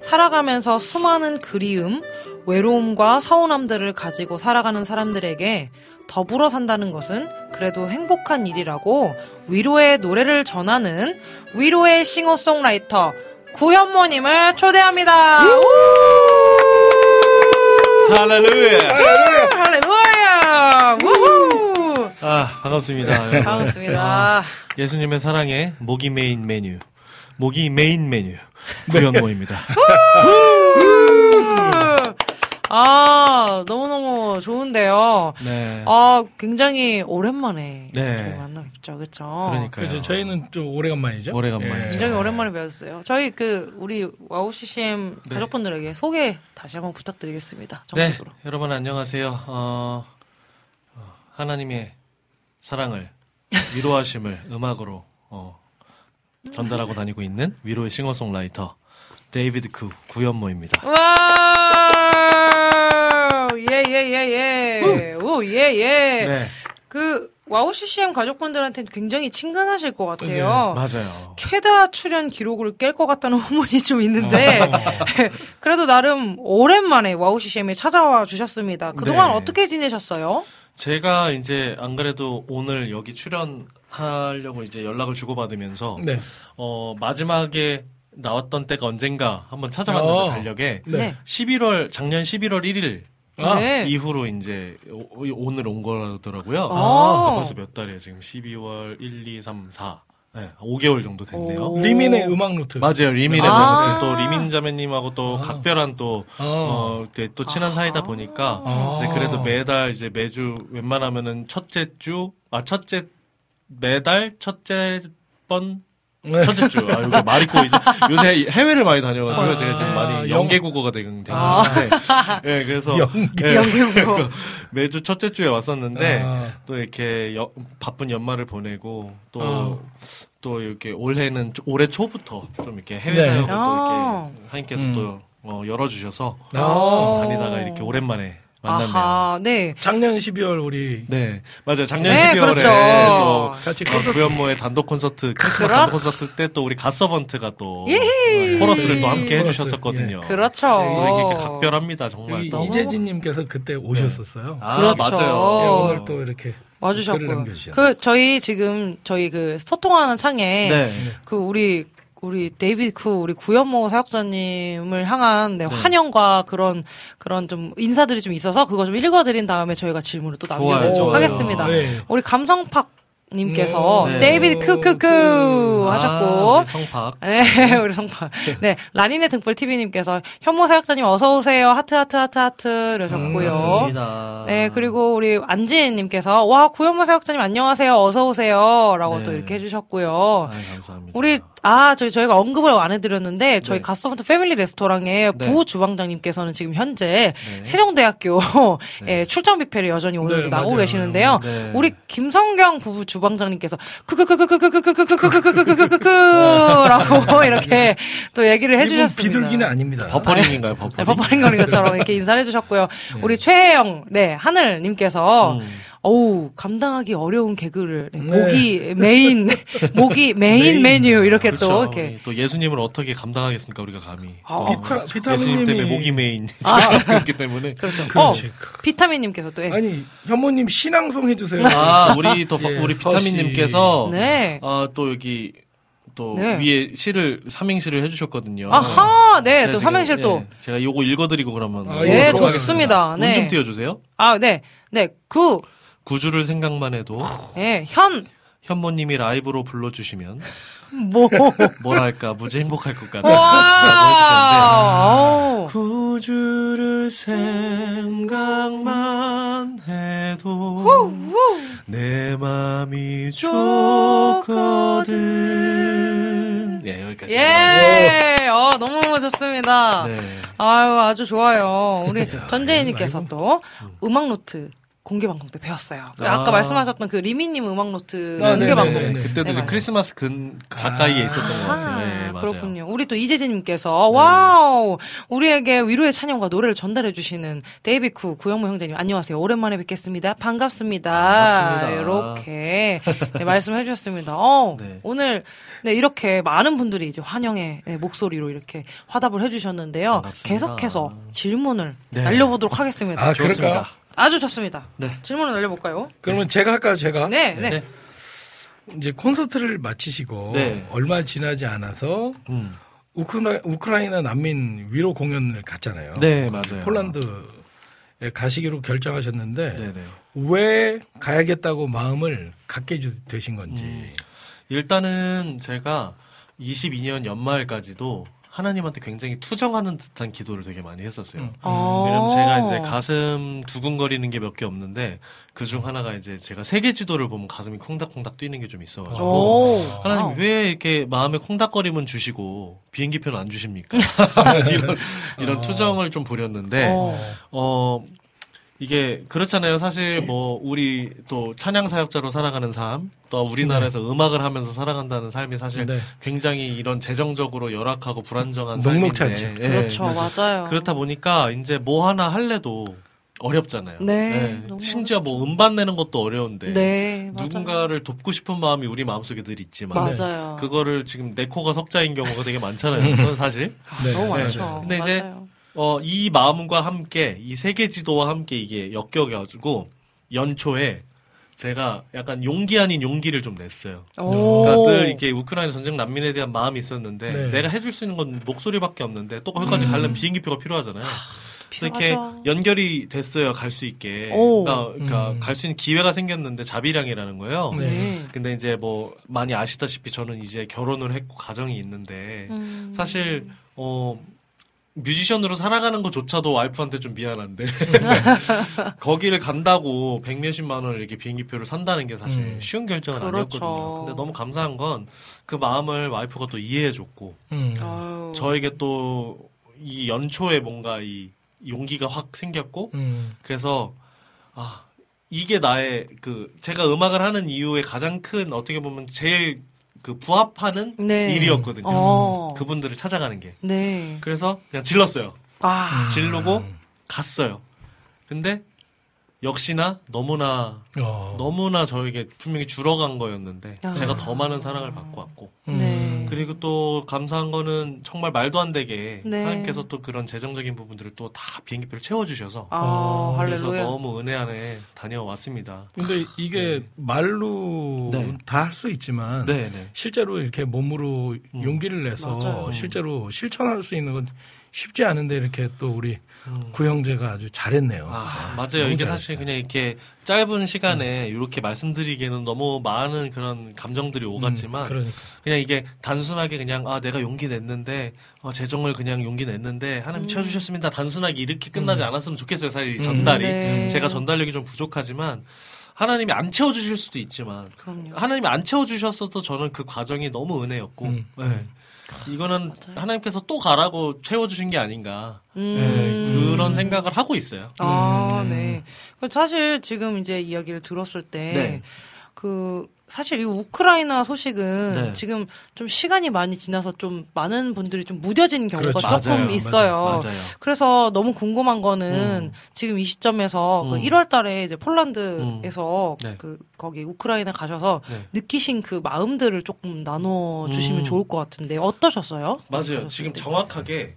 살아가면서 수많은 그리움, 외로움과 서운함들을 가지고 살아가는 사람들에게 더불어 산다는 것은 그래도 행복한 일이라고 위로의 노래를 전하는 위로의 싱어송라이터 구현모님을 초대합니다. 할렐루야. 할렐루야! 우후! 아, 반갑습니다. 반갑습니다. 아, 예수님의 사랑의 모기 메인 메뉴. 모기 메인 메뉴. 구현모입니다. 아, 너무너무 좋은데요. 네. 아, 굉장히 오랜만에 네. 이렇게 만나 뵙죠. 그쵸? 그러니까요. 그래서 저희는 좀 오래간만이죠. 오래간만이죠. 예. 굉장히 오랜만에 뵈었어요. 저희 그, 우리 와우 CCM 네. 가족분들에게 소개 다시 한번 부탁드리겠습니다. 네, 정식으로. 여러분 안녕하세요. 어, 어, 하나님의 사랑을 위로하심을 (laughs) 음악으로 어, 전달하고 다니고 있는 위로의 싱어송라이터 데이비드 구 구현모입니다. 와! 예, 예, 예, 예. 오, 예, 예. 네, 그, 와우 CCM 가족분들한테는 굉장히 친근하실 것 같아요. 맞아요. 최다 출연 기록을 깰 것 같다는 (laughs) 후문이 좀 있는데 어. (laughs) 그래도 나름 오랜만에 와우 CCM에 찾아와 주셨습니다. 그동안 네. 어떻게 지내셨어요? 제가 이제 안 그래도 오늘 여기 출연하려고 이제 연락을 주고받으면서 네. 어, 마지막에 나왔던 때가 언젠가 한번 찾아봤는데 어. 달력에 네. 11월 작년 11월 1일 아, 네. 이후로 이제 오- 오늘 온 거더라고요. 아. 벌써 몇 달이에요? 지금 12월 1, 2, 3, 4. 네, 5개월 정도 됐네요. 오. 리민의 음악 노트. 맞아요. 리민의 아. 또 리민 자매님하고 또 아. 각별한 또 어. 어, 네, 또 친한 사이다 보니까 아. 이제 그래도 매달 이제 매주 웬만하면은 첫째 주, 아 첫째 매달 첫째 번 네. 첫째 주. 아, 여기 말이 고 이제 요새 해외를 많이 다녀가지고 아, 제가 지금 많이 영- 연계국어가 되긴 되는데. 아. 예, 그래서 (laughs) 연계. 예, 연계국어. 매주 첫째 주에 왔었는데 아. 또 이렇게 여- 바쁜 연말을 보내고 또 어. 또 이렇게 올해는 초- 올해 초부터 좀 이렇게 해외 네. 사역을 또 아. 이렇게 하나님께서 음. 또 어, 열어주셔서 아. 어, 다니다가 이렇게 오랜만에 만났네요. 아하, 네. 작년 12월 우리 네, 맞아요. 작년 네, 12월에 그렇죠. 또 같이 어, 콘서트 구현모의 단독 콘서트, 크리스마스 그렇죠. 단독 콘서트 때 또 우리 갓서번트가 또 예헤이. 어, 코러스를 또 함께 코러스, 해주셨었거든요. 그렇죠. 또 이게 각별합니다, 정말. 또. 이재진님께서 그때 오셨었어요. 아, 그렇죠. 맞아요. 예, 어. 오늘 또 이렇게 와주셨고. 그, 저희 지금, 저희 그 소통하는 창에 네. 그 우리 우리 데이비드 구 우리 구현모 사역자님을 향한 네, 환영과 그런 그런 좀 인사들이 좀 있어서 그거 좀 읽어드린 다음에 저희가 질문을 또 남겨보도록. 하겠습니다. 네. 우리 감성팍 님께서 네. 데이비드 크크크 하셨고 아, 성팍 네, 네 (laughs) 우리 성팍 네 라니네 등불 TV 님께서 현모 사역자님 어서 오세요 하트 하트 하트 하트 이러셨고요. 음, 네 그리고 우리 안지혜 님께서 와 구현모 사역자님 안녕하세요 어서 오세요라고 네. 또 이렇게 해주셨고요. 아, 감사합니다. 우리 아 저희 저희가 언급을 안 해드렸는데 저희 네. 갓서번트 패밀리 레스토랑의 부 주방장님께서는 지금 현재 세종대학교 네. (laughs) 예, 출장 뷔페를 여전히 오늘도 나고 계시는데요. 우리 김성경 부부 주방 주방장님께서 크크크크크크크크크크크크크크크라고 이렇게 또 얘기를 해주셨습니다. 비둘기는 아닙니다. 버퍼링인가요? 버퍼링. 버퍼링 거는 것처럼 이렇게 인사를 해주셨고요. 우리 최혜영 네 하늘님께서 어우, 감당하기 어려운 개그를, 네, 네. 목이 메인, (laughs) 목이 메인, 메인. 메뉴, 이렇게 그렇죠. 또, 이렇게. 또 예수님을 어떻게 감당하겠습니까 우리가 감히 아, 또 비타- 예수님 비타민님이- 때문에 목이 메인 아. (laughs) 그렇기 때문에 그렇죠. 그렇지. 어, 비타민님께서 또, 예. 아니 현모님 신앙송 해주세요. 아 우리 또 예, 우리. 비타민님께서 네. 아, 또 여기 또 네. 위에 시를 삼행시를 해주셨거든요. 아하, 네, 또 지금, 삼행시를 또. 예, 제가 요거 읽어드리고 그러면 아, 네, 좋습니다. 네. 운좀 띄워주세요. 아, 네. 네, 구, 구주를 생각만 해도 예, 현, 현모님이 라이브로 불러주시면 (laughs) 뭐. 뭐랄까 무지 행복할 것 같다. 라고 와. 구주를 생각만 해도 내 맘이 좋거든. 예 여기까지. 예, 어, 너무 좋습니다. 네. 아유, 아주 좋아요. 우리 (laughs) 전재희님께서 또 음악 노트 공개 방송 때 배웠어요. 그 아까 아. 말씀하셨던 그 리미님 음악 노트 아, 공개. 방송. 네, 그때도 네, 이제 맞아요. 크리스마스 근 가까이에 있었던 것 같아요. 네, 아. 그렇군요. 우리 또 이재진님께서 와우 우리에게 위로의 찬양과 노래를 전달해 주시는 데이빗 구 구현모 형제님 안녕하세요. 오랜만에 뵙겠습니다. 반갑습니다. 반갑습니다. 이렇게 네, (laughs) 말씀해 주셨습니다. 어, 네. 오늘 네, 이렇게 많은 분들이 이제 환영의 네, 목소리로 이렇게 화답을 해주셨는데요. 반갑습니다. 계속해서 질문을 네. 날려보도록 하겠습니다. 아 좋습니다. 그럴까요? 아주 좋습니다. 네. 질문을 날려볼까요? 그러면 제가 할까요? 제가 네, 네. 네. 이제 콘서트를 마치시고 네. 얼마 지나지 않아서 음. 우크라, 우크라이나 난민 위로 공연을 갔잖아요. 네, 맞아요. 폴란드에 가시기로 결정하셨는데 네네. 왜 가야겠다고 마음을 갖게 주- 되신 건지. 음. 일단은 제가 22년 연말까지도 하나님한테 굉장히 투정하는 듯한 기도를 되게 많이 했었어요. 음. 어. 왜냐면 제가 이제 가슴 두근거리는 게 몇 개 없는데 그 중 하나가 이제 제가 세계 지도를 보면 가슴이 콩닥콩닥 뛰는 게 좀 있어가지고 오. 하나님 와우. 왜 이렇게 마음에 콩닥거림은 주시고 비행기표는 안 주십니까? (laughs) 이런 이런 어. 투정을 좀 부렸는데 어. 어 이게 그렇잖아요. 사실 뭐 우리 또 찬양 사역자로 살아가는 삶, 또 우리나라에서 음악을 하면서 살아간다는 삶이 사실 네. 굉장히 이런 재정적으로 열악하고 불안정한 녹록치 삶인데 않죠. 예, 그렇죠, 맞아요. 그렇다 보니까 이제 뭐 하나 할래도 어렵잖아요. 네, 너무 심지어 뭐 음반 내는 것도 어려운데 네, 맞아요. 누군가를 돕고 싶은 마음이 우리 마음속에 늘 있지만 맞아요. 그거를 지금 내 코가 석자인 경우가 되게 많잖아요. 사실. 네. 너무 네. 많죠. 근데 이제 맞아요. 어, 이 마음과 함께 이 세계 지도와 함께 이게 엮여가지고 연초에 제가 약간 용기 아닌 용기를 좀 냈어요. 오. 그러니까 늘 이렇게 우크라이나 전쟁 난민에 대한 마음이 있었는데 네. 내가 해줄 수 있는 건 목소리밖에 없는데 또 거기까지 가려면 비행기표가 필요하잖아요. 그래서 이렇게. 연결이 됐어요. 갈 수 있게. 오. 그러니까, 그러니까 음. 갈수 있는 기회가 생겼는데 자비량이라는 거예요. 네. 네. 근데 이제 뭐 많이 아시다시피 저는 이제 결혼을 했고 가정이 있는데 음. 사실 어 뮤지션으로 살아가는 것조차도 와이프한테 좀 미안한데 (laughs) 거기를 간다고 백몇십만 원을 이렇게 비행기표를 산다는 게 사실 음. 쉬운 결정은 그렇죠. 아니었거든요. 근데 너무 감사한 건 그 마음을 와이프가 또 이해해줬고 음. 저에게 또 이 연초에 뭔가 이 용기가 확 생겼고 음. 그래서 아 이게 나의 그 제가 음악을 하는 이유의 가장 큰 어떻게 보면 제일 그 부합하는 네. 일이었거든요. 어. 그분들을 찾아가는 게. 네. 그래서 그냥 질렀어요. 아. 지르고 음. 갔어요. 근데 역시나 너무나 어. 너무나 저에게 분명히 줄어 간 거였는데 아. 제가 더 많은 사랑을 받고 왔고 음. 네. 그리고 또 감사한 거는 정말 말도 안 되게 네. 하나님께서 또 그런 재정적인 부분들을 또 다 비행기표를 채워주셔서 아, 어, 그래서 할렐루야. 너무 은혜 안에 다녀왔습니다. 근데 이게 네. 말로 네. 다할 수 있지만 네네. 실제로 이렇게 몸으로 음. 용기를 내서 맞아요. 실제로 실천할 수 있는 건 쉽지 않은데 이렇게 또 우리 구형제가 아주 잘했네요. 아, 네, 맞아요. 이게 잘했어요. 사실 그냥 이렇게 짧은 시간에 이렇게 말씀드리기에는 너무 많은 그런 감정들이 오갔지만 음, 그러니까. 그냥 이게 단순하게 그냥 아 내가 용기 냈는데 어, 재정을 그냥 용기 냈는데 하나님 채워주셨습니다. 단순하게 이렇게 끝나지 않았으면 좋겠어요. 사실 이 전달이 네. 제가 전달력이 좀 부족하지만 하나님이 안 채워주실 수도 있지만 그럼요. 하나님이 안 채워주셨어도 저는 그 과정이 너무 은혜였고 음, 네. 이거는 하나님께서 또 가라고 채워주신 게 아닌가 네, 음. 그런 생각을 하고 있어요. 아, 음. 네. 그 사실 지금 이제 이야기를 들었을 때, 네. 그, 사실 이 우크라이나 소식은 네. 지금 좀 시간이 많이 지나서 좀 많은 분들이 좀 무뎌진 경우가 그렇죠. 조금 맞아요. 있어요. 맞아요. 그래서 너무 궁금한 거는 음. 지금 이 시점에서 그 음. 1월 달에 이제 폴란드에서 네. 그 거기 우크라이나 가셔서 네. 느끼신 그 마음들을 조금 나눠 주시면 음. 좋을 것 같은데 어떠셨어요? 맞아요. 지금 정확하게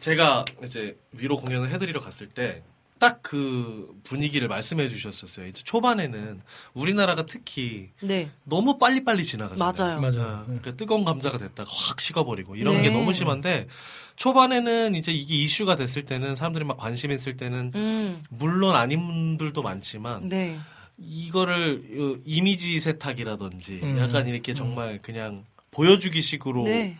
제가 이제 위로 공연을 해드리러 갔을 때 딱 그 분위기를 말씀해 주셨었어요. 이제 초반에는 우리나라가 특히 네. 너무 빨리빨리 지나가잖아요. 맞아요. 맞아요. 그러니까 뜨거운 감자가 됐다가 확 식어버리고 이런 네. 게 너무 심한데 초반에는 이제 이게 이슈가 됐을 때는 사람들이 막 관심 있을 때는 음. 물론 아닌 분들도 많지만 네. 이거를 어, 이미지 세탁이라든지 음. 약간 이렇게 정말 그냥 보여주기 식으로 네.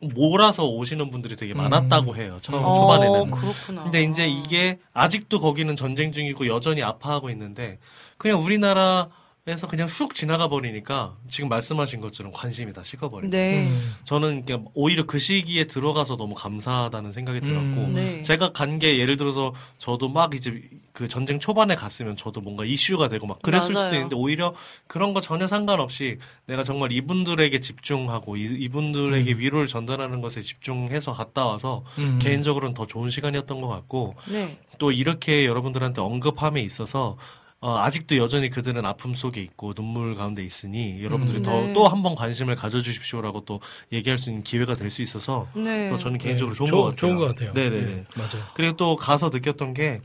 몰아서 오시는 분들이 되게 많았다고 해요. 처음 어, 초반에는. 그렇구나. 근데 이제 이게 아직도 거기는 전쟁 중이고 여전히 아파하고 있는데 그냥 우리나라 에서 그냥 쑥 지나가 버리니까 지금 말씀하신 것처럼 관심이 다 식어버려요. 네. 음. 저는 오히려 그 시기에 들어가서 너무 감사하다는 생각이 들었고 음. 네. 제가 간 게 예를 들어서 저도 막 이제 그 전쟁 초반에 갔으면 저도 뭔가 이슈가 되고 막 그랬을 맞아요. 수도 있는데 오히려 그런 거 전혀 상관없이 내가 정말 이분들에게 집중하고 이, 분들에게 위로를 전달하는 것에 집중해서 갔다 와서 음. 개인적으로는 더 좋은 시간이었던 것 같고 네. 또 이렇게 여러분들한테 언급함에 있어서 어, 아직도 여전히 그들은 아픔 속에 있고 눈물 가운데 있으니 여러분들이 음. 더 네. 또한 번 관심을 가져주십시오라고 또 얘기할 수 있는 기회가 될 수 있어서 네. 또 저는 개인적으로 네, 좋은 좋- 것 같아요. 좋은 것 같아요. 네네네. 네, 맞아요. 그리고 또 가서 느꼈던 게,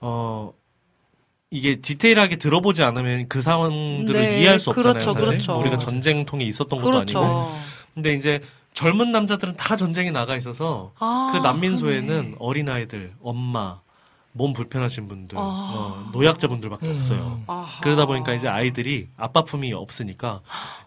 어, 이게 디테일하게 들어보지 않으면 그 상황들을 네, 이해할 수 없잖아요. 그렇죠, 사실. 그렇죠. 우리가 전쟁통에 있었던 것도 그렇죠. 아니고. 근데 이제 젊은 남자들은 다 전쟁에 나가 있어서 아, 그 난민소에는 그러네. 어린 아이들, 엄마, 몸 불편하신 분들, 아. 어, 노약자분들밖에 음. 없어요. 아하. 그러다 보니까 이제 아이들이 아빠 품이 없으니까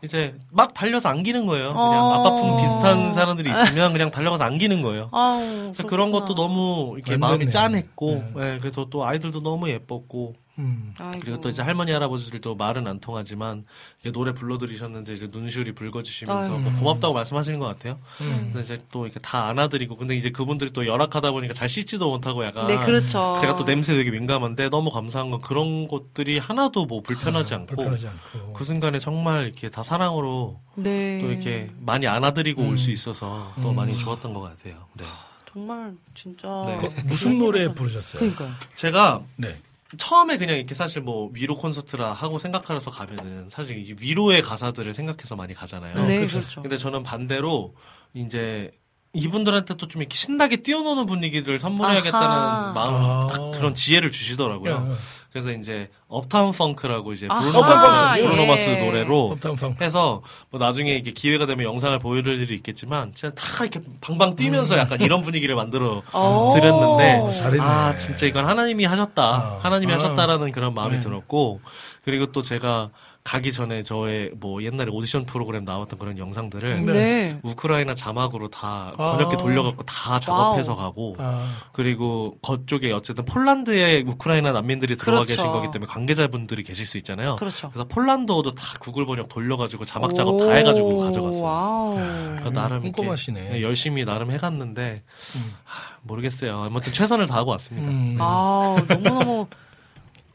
이제 막 달려서 안기는 거예요. 그냥 어. 아빠 품 비슷한 사람들이 있으면 그냥 달려가서 안기는 거예요. 아우, 그래서 그런 것도 너무 이렇게 안 마음이. 짠했고, 예, 그래서 또 아이들도 너무 예뻤고, 음. 그리고 또 이제 할머니 할아버지들도 말은 안 통하지만 이렇게 노래 불러드리셨는데 이제 눈시울이 붉어지시면서. 뭐 고맙다고 말씀하시는 것 같아요. 음. 근데 이제 또 이렇게 다 안아드리고, 근데 이제 그분들이 또 열악하다 보니까 잘 씻지도 못하고 약간 네, 그렇죠. 제가 또 냄새 되게 민감한데 너무 감사한 건 그런 것들이 하나도 뭐 불편하지 않고 불편하지 않고. 그 순간에 정말 이렇게 다 사랑으로 네. 또 이렇게 많이 안아드리고 음. 올수 있어서 더 음. 많이 좋았던 것 같아요. 네. 정말 진짜. 네. 그 무슨 노래 부르셨어요? 그러니까요. 제가 네. 처음에 그냥 이렇게 사실 뭐 위로 콘서트라 하고 생각하면서 가면은 사실 이 위로의 가사들을 생각해서 많이 가잖아요. 네, 그렇죠. 그렇죠. 근데 저는 반대로 이제 이분들한테 또 좀 이렇게 신나게 뛰어노는 분위기를 선물해야겠다는 아하. 마음 아. 딱 그런 지혜를 주시더라고요. 야, 그래서 이제 업타운 펑크라고 이제 브루노 마스 예. 브루노 마스 노래로. 해서 뭐 나중에 이게 기회가 되면 영상을 보여드릴 일이 있겠지만 진짜 다 이렇게 방방 뛰면서 음. 약간 이런 분위기를 만들어 (laughs) 어. 드렸는데 잘했네. 아 진짜 이건 하나님이 하셨다 아. 하나님이 아. 하셨다라는 그런 마음이 네. 들었고 그리고 또 제가 가기 전에 저의 뭐 옛날에 오디션 프로그램 나왔던 그런 영상들을 네. 네. 우크라이나 자막으로 다 아. 번역기 돌려갖고 다 작업해서 가고 아, 그리고 그쪽에 어쨌든 폴란드에 우크라이나 난민들이 들어와 그렇죠. 계신 거기 때문에 관계자분들이 계실 수 있잖아요. 그렇죠. 그래서 폴란드어도 다 구글 번역 돌려가지고 자막 작업 다 해가지고 가져갔어요. 와우. 그러니까 나름 꼼꼼하시네. 네, 열심히 나름 해갔는데 음. 하, 모르겠어요. 아무튼 최선을 다하고 왔습니다. 음. 아, 너무너무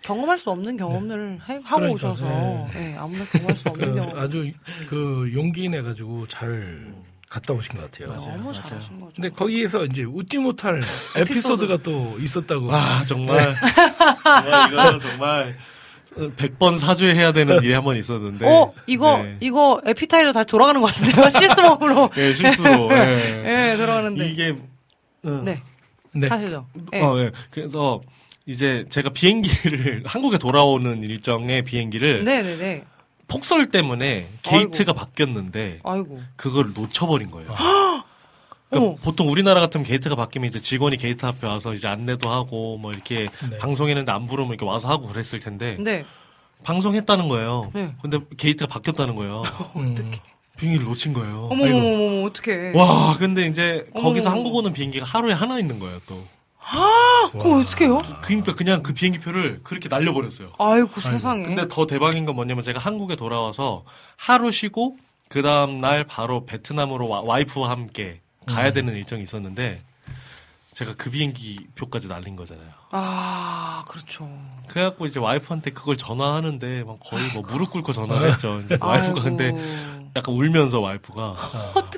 경험할 수 없는 경험을 해- 하고 그러니까, 오셔서 네. 네, 아무나 경험할 수 없는 그 경험. 아주 그 용기 내 가지고 잘 갔다 오신 것 같아요. 맞아요, 너무. 잘하신 거죠. 근데 거기에서 이제 웃지 못할 (laughs) 에피소드가 또 있었다고. 와 정말 정말 이거는 (laughs) 정말 100번 사죄해야 되는 일이 한 번 있었는데 어, 이거 네. 이거 에피타이저 다시 돌아가는 것 같은데요. 실수범으로. (laughs) 예, 실수로 예. 예, 돌아가는데. 이게 응. 네, 네. 하시죠. 예. 어, 예. 그래서 이제 제가 비행기를 (laughs) 한국에 돌아오는 일정의 비행기를 네, 네, 네. 폭설 때문에 게이트가 바뀌었는데 아이고. 그걸 놓쳐버린 거예요. 그러니까. 보통 우리나라 같으면 게이트가 바뀌면 이제 직원이 게이트 앞에 와서 이제 안내도 하고 뭐 이렇게 네. 방송했는데 안 부르면 이렇게 와서 하고 그랬을 텐데 네. 방송했다는 거예요. 네. 근데 게이트가 바뀌었다는 거예요. (laughs) 음. 비행기를 놓친 거예요. 어머, 어머, 어떡해. 와, 근데 이제 어머. 거기서 한국 오는 비행기가 하루에 하나 있는 거예요, 또. 그럼 어떡해요? 그러니까 그냥 그 비행기 표를 그렇게 날려버렸어요. 아이고, 세상에. 근데 더 대박인 건 뭐냐면 제가 한국에 돌아와서 하루 쉬고 그 다음 날 바로 베트남으로 와, 와이프와 함께 가야 되는 일정이 있었는데 제가 그 비행기 표까지 날린 거잖아요. 아, 그렇죠. 그래갖고 이제 와이프한테 그걸 전화하는데 막 거의 뭐 무릎 꿇고 전화를 했죠. 이제 와이프가 아이고. 근데 약간 울면서 와이프가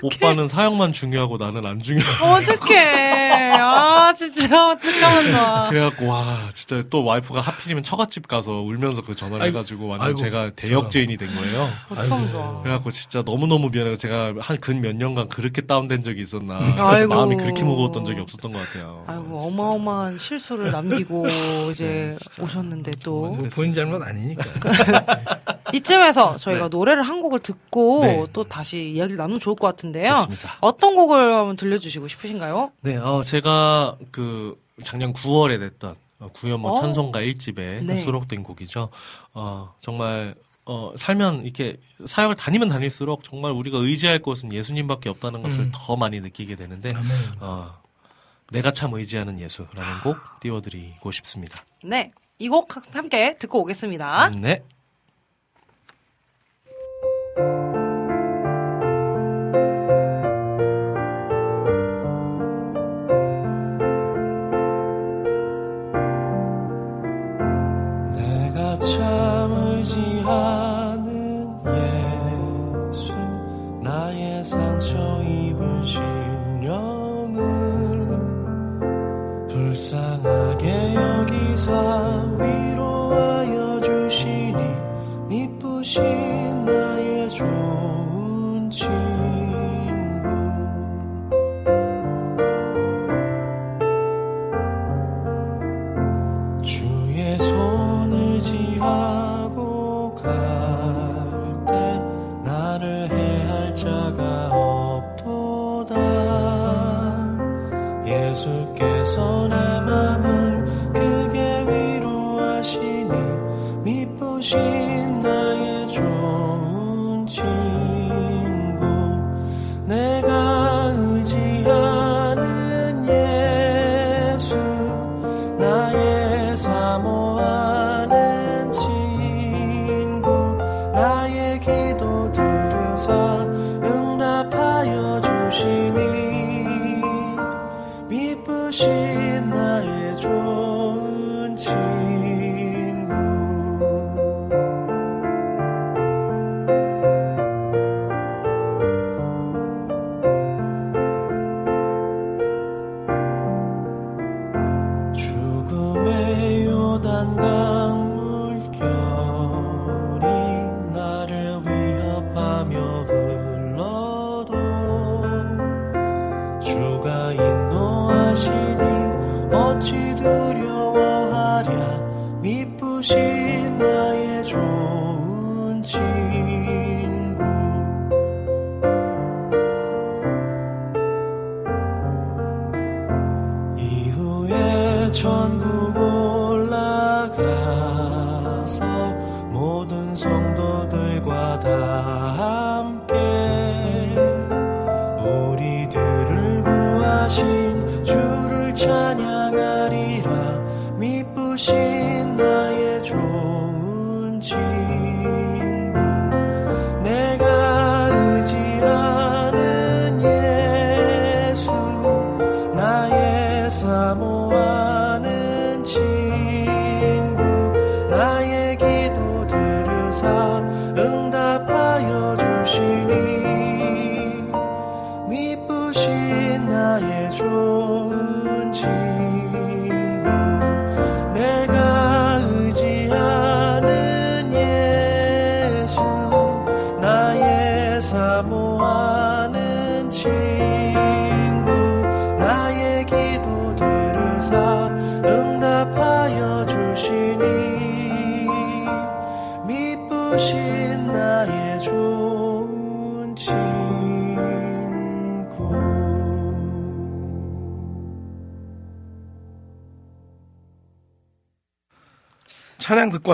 오빠는 사역만 중요하고 나는 안 중요해. 어떡해. 아, 진짜, 어떡하면 그래갖고 와 진짜 또 와이프가 하필이면 처갓집 가서 울면서 그 전화를 아이고, 해가지고 완전 아이고, 제가 대역죄인이 된 거예요. 어떡하면. 좋아. 그래갖고 진짜 너무너무 미안해요. 제가 한 근 몇 년간 그렇게 다운된 적이 있었나. 아이고. 마음이 그렇게 무거웠던 적이 없었던 것 같아요. 아이고, 진짜. 어마어마한 실수를 남기고 (laughs) 이제 오셨는데 또. 뭐 본인 잘못 아니니까. (laughs) 이쯤에서 저희가 네. 노래를 한 곡을 듣고 네. 또 다시 이야기를 나누면 좋을 것 같은데요. 좋습니다. 어떤 곡을 한번 들려주시고 싶으신가요? 네, 어, 제가 그 작년 9월에 냈던 어, 구연모 어? 찬송가 1집에 네. 수록된 곡이죠. 어, 정말 어, 살면 이렇게 사역을 다니면 다닐수록 정말 우리가 의지할 곳은 예수님밖에 없다는 것을 음. 더 많이 느끼게 되는데. 어, 내가 참 의지하는 예수라는 곡 띄워드리고 싶습니다. 네. 이 곡 함께 듣고 오겠습니다. 네.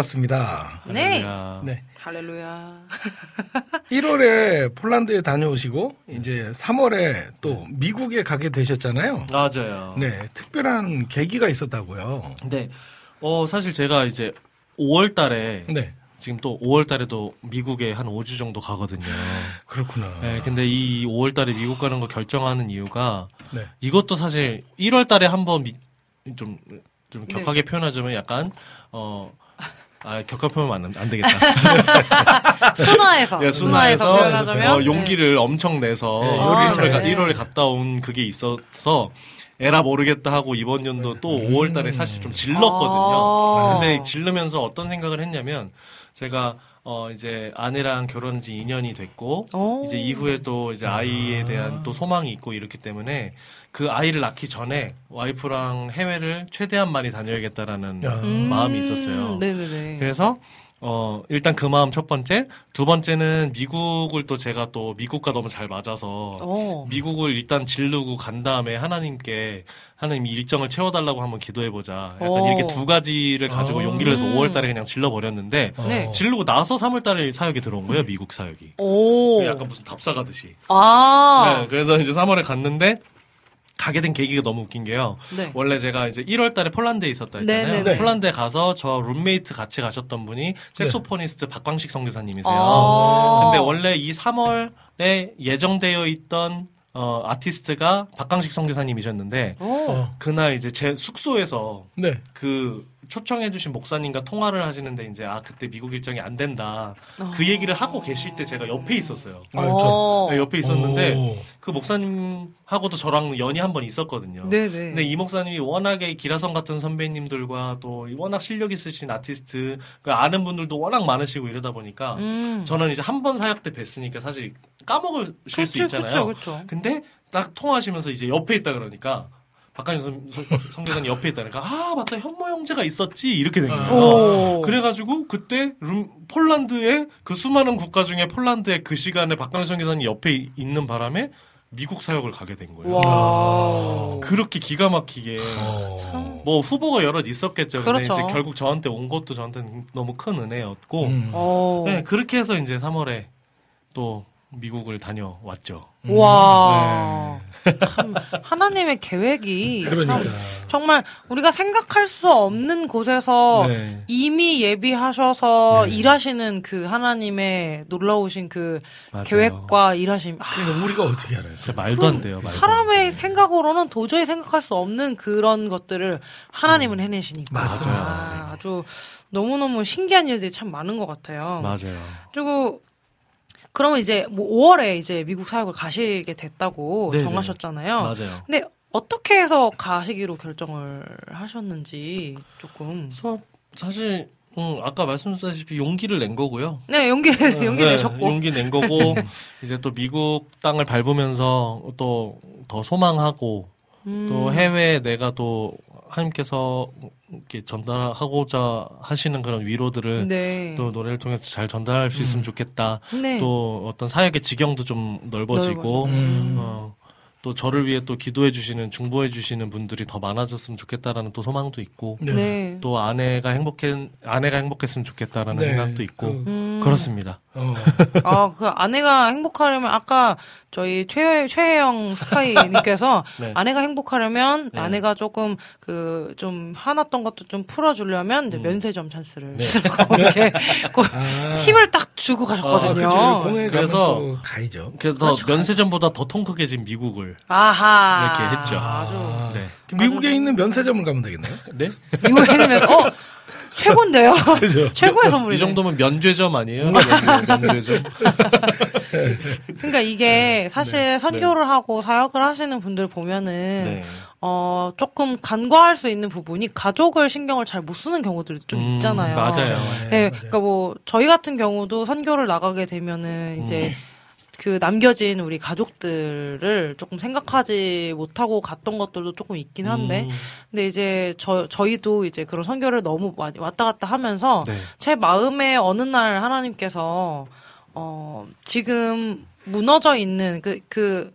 왔습니다. 네. 네. 할렐루야. 1월에 (laughs) 폴란드에 다녀오시고 이제 3월에 또 미국에 가게 되셨잖아요. 맞아요. 네, 특별한 계기가 있었다고요. 네. 어, 사실 제가 이제 5월 달에 네, 지금 또 5월 달에도 미국에 한 5주 정도 가거든요. 그렇구나. 네, 근데 이 5월 달에 미국 가는 거 결정하는 이유가 네. 이것도 사실 1월 달에 한번 좀, 좀 네. 격하게 표현하자면 약간, 어, 아, 격하게 표현하면 안, 안 되겠다. (laughs) 순화해서. 네, 순화해서 순화해서 표현하자면. 어, 용기를 엄청 내서 네, 요리를 1월에, 잘- 가, 네. 1월에 갔다 온 그게 있어서 에라 모르겠다 하고 이번 연도 또 음. 5월 달에 사실 좀 질렀거든요. 아. 근데 질르면서 어떤 생각을 했냐면 제가 어 이제 아내랑 결혼한 지 2년이 됐고 오. 이제 이후에 또 이제 아이에 대한 또 소망이 있고 이렇기 때문에 그 아이를 낳기 전에 와이프랑 해외를 최대한 많이 다녀야겠다라는 야. 음. 마음이 있었어요. 네네네. 그래서 어 일단 그 마음 첫 번째, 두 번째는 미국을 또 제가 또 미국과 너무 잘 맞아서 어. 미국을 일단 질르고 간 다음에 하나님께 하나님 일정을 채워달라고 한번 기도해보자. 약간 오. 이렇게 두 가지를 가지고 아. 용기를 내서 음. 5월달에 그냥 질러버렸는데 어. 네. 질르고 나서 3월달에 사역이 들어온 거예요 미국 사역이. 오. 약간 무슨 답사 가듯이. 아. 네, 그래서 이제 3월에 갔는데 가게 된 계기가 너무 웃긴 게요. 네. 원래 제가 이제 1월 달에 폴란드에 있었다 했잖아요. 네네네. 폴란드에 가서 저 룸메이트 같이 가셨던 분이 색소포니스트 박광식 선교사님이세요. 아. 근데 원래 이 3월에 예정되어 있던 어, 아티스트가 박광식 선교사님이셨는데 오. 어, 그날 이제 제 숙소에서 네. 그 초청해주신 목사님과 통화를 하시는데 이제 아 그때 미국 일정이 안 된다 아. 그 얘기를 하고 계실 때 제가 옆에 있었어요. 아, 저- 어. 네, 옆에 있었는데 오. 그 목사님하고도 저랑 연이 한 번 있었거든요. 네네. 근데 이 목사님이 워낙에 기라성 같은 선배님들과 또 워낙 실력 있으신 아티스트 그 아는 분들도 워낙 많으시고 이러다 보니까 음. 저는 이제 한 번 사역 때 뵀으니까 사실 까먹으실 수 그쵸, 있잖아요. 그쵸, 그쵸. 근데 딱 통화하시면서 이제 옆에 있다 그러니까 선- 선- 선교사님 옆에 있다니까 아 맞다 현모 형제가 있었지 이렇게 된 거예요. 오. 그래가지고 그때 룸, 폴란드의 그 수많은 국가 중에 폴란드의 그 시간에 박광희 선교사님 옆에 이- 있는 바람에 미국 사역을 가게 된 거예요. 와. 그렇게 기가 막히게 어. 참. 뭐 후보가 여럿 있었겠죠. 근데 그렇죠. 이제 결국 저한테 온 것도 저한테는 너무 큰 은혜였고 음. 어. 네, 그렇게 해서 이제 3월에 또 미국을 다녀왔죠. 와. 참 하나님의 계획이 그러니까. 참 정말 우리가 생각할 수 없는 곳에서 네. 이미 예비하셔서 네. 일하시는 그 하나님의 놀라우신 그 맞아요. 계획과 일하심. 아, 그러니까 우리가 어떻게 알아요? 진짜 말도 안 돼요. 말도 안 사람의 돼요. 생각으로는 도저히 생각할 수 없는 그런 것들을 하나님은 해내시니까. 맞습니다. 아, 아주 너무너무 신기한 일들이 참 많은 것 같아요. 맞아요. 그리고 그러면 이제 뭐 5월에 이제 미국 사역을 가시게 됐다고 네네. 정하셨잖아요. 맞아요. 근데 어떻게 해서 가시기로 결정을 하셨는지 조금. 그래서 사실 음, 아까 말씀드렸다시피 용기를 낸 거고요. 네, 용기 (laughs) 용기 네, 내셨고. 용기 낸 거고 (laughs) 이제 또 미국 땅을 밟으면서 또 더 소망하고 음. 또 해외에 내가 또 하나님께서 이렇게 전달하고자 하시는 그런 위로들을 네. 또 노래를 통해서 잘 전달할 수 있으면 좋겠다. 네. 또 어떤 사역의 지경도 좀 넓어지고 음. 어, 또 저를 위해 또 기도해 주시는 중보해 주시는 분들이 더 많아졌으면 좋겠다라는 또 소망도 있고 네. 네. 또 아내가 행복해 아내가 행복했으면 좋겠다라는 네. 생각도 있고 그, 음. 그렇습니다. 어. 아, 그 아내가 행복하려면 아까 저희 최 최혜영 스카이님께서 (laughs) 네. 아내가 행복하려면 네. 아내가 조금 그 좀 화났던 것도 좀 풀어주려면 음. 면세점 찬스를 네. 쓰고 (laughs) 이렇게 (laughs) 그 아. 팁을 딱 주고 아, 가셨거든요. 그죠. 공에 그래서- 가이죠. 그래서 그렇죠. 면세점보다 더 통 크게 지금 미국을 아하. 이렇게 했죠. 아주 아. 네. 미국에 있는 면세점을 가면 되겠네요. 네? 미국에 있는 어 최고인데요. (laughs) 그죠. (laughs) 최고의 선물이네. 이 정도면 면죄점 아니에요? 음. 면- 면죄점. (laughs) 그러니까 이게 사실 선교를 하고 사역을 하시는 분들 보면은 네. 어 조금 간과할 수 있는 부분이 가족을 신경을 잘 못 쓰는 경우들이 좀 음, 있잖아요. 맞아요. 네, 맞아요. 그러니까 뭐 저희 같은 경우도 선교를 나가게 되면은 이제 그 남겨진 우리 가족들을 조금 생각하지 못하고 갔던 것들도 조금 있긴 한데, 음, 근데 이제 저 저희도 이제 그런 선교를 너무 많이 왔다 갔다 하면서 네. 제 마음에 어느 날 하나님께서 어 지금 무너져 있는 그그그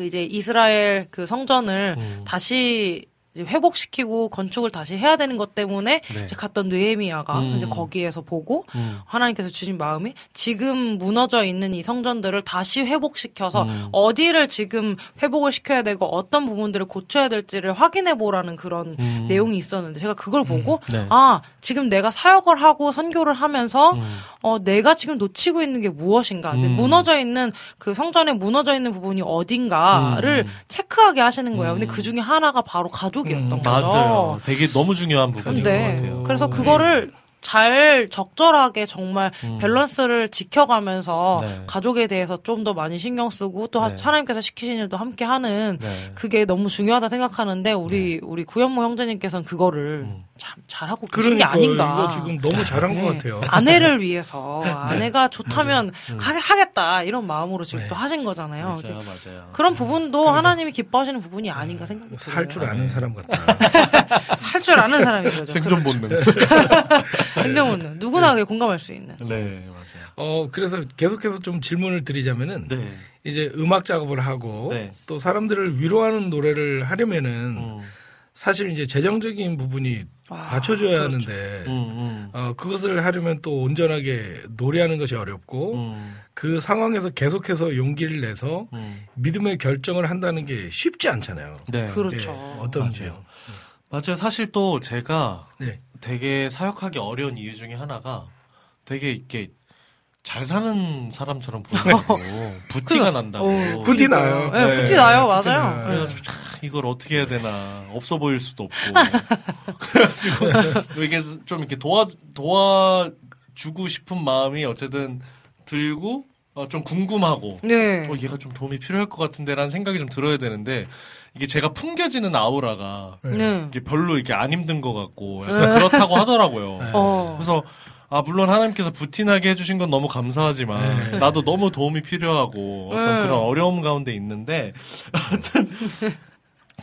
이제 이스라엘 그 성전을 음. 다시 이제 회복시키고 건축을 다시 해야 되는 것 때문에 네. 이제 갔던 느헤미야가 음. 이제 거기에서 보고 음. 하나님께서 주신 마음이 지금 무너져 있는 이 성전들을 다시 회복시켜서 음. 어디를 지금 회복을 시켜야 되고 어떤 부분들을 고쳐야 될지를 확인해 보라는 그런 음. 내용이 있었는데 제가 그걸 보고 네. 아 지금 내가 사역을 하고 선교를 하면서 음. 어 내가 지금 놓치고 있는 게 무엇인가 음. 무너져 있는 그 성전에 무너져 있는 부분이 어딘가를 음. 체크하게 하시는 거예요 음. 근데 그 중에 하나가 바로 가족 이었던 음, 거죠 맞아요. 되게 너무 중요한 부분인 것 같아요. 그래서 네. 그거를 잘 적절하게 정말 음. 밸런스를 지켜가면서 네. 가족에 대해서 좀 더 많이 신경 쓰고 또 하- 네. 하나님께서 시키신 일도 함께 하는 네. 그게 너무 중요하다 생각하는데 우리 우리 구현모 형제님께서는 그거를 음. 참 잘하고 계신 게 그러니까 아닌가. 이거 지금 너무 잘한 것 네. 같아요. 아내를 위해서 (laughs) 아내가 좋다면 음. 하, 하겠다 이런 마음으로 지금 네. 또 하신 거잖아요. 맞아요, 맞아요. 그런 부분도 하나님이 기뻐하시는 부분이 아닌가 생각이 들어요. 살 줄 아는 사람 같다. (laughs) 살 줄 아는 사람인 거죠. 생존 그렇죠. 본능. (laughs) 생존 본능. 누구나 그게 공감할 수 있는. 네, 맞아요. 어 그래서 계속해서 좀 질문을 드리자면은 네. 이제 음악 작업을 하고 네. 또 사람들을 위로하는 노래를 하려면은 음, 사실 이제 재정적인 부분이 아, 받쳐줘야 그렇죠. 하는데 음, 음, 어, 그것을 하려면 또 온전하게 노래하는 것이 어렵고 음, 그 상황에서 계속해서 용기를 내서 음. 믿음의 결정을 한다는 게 쉽지 않잖아요. 네. 그렇죠. 예, 어떤지요? 맞아요. 사실 또 제가 네. 되게 사역하기 어려운 이유 중에 하나가 되게 이렇게 잘 사는 사람처럼 보이고 (laughs) 부티가 난다고. 어, 부티. 나요. 네, 네, 부티 나요, 맞아요. 나요. 네. 그래가지고 참 이걸 어떻게 해야 되나 없어 보일 수도 없고 (laughs) 그래가지고 이게 좀 이렇게 도와 도와주고 싶은 마음이 어쨌든 들고 어, 좀 궁금하고 네. 어, 얘가 좀 도움이 필요할 것 같은데라는 생각이 좀 들어야 되는데 이게 제가 풍겨지는 아우라가 네. 이게 별로 이게 안 힘든 것 같고 약간 그렇다고 하더라고요. 네. 어. 그래서 아 물론 하나님께서 부티나게 해주신 건 너무 감사하지만 네. 나도 너무 도움이 필요하고 어떤 네. 그런 어려움 가운데 있는데 아무튼 (laughs)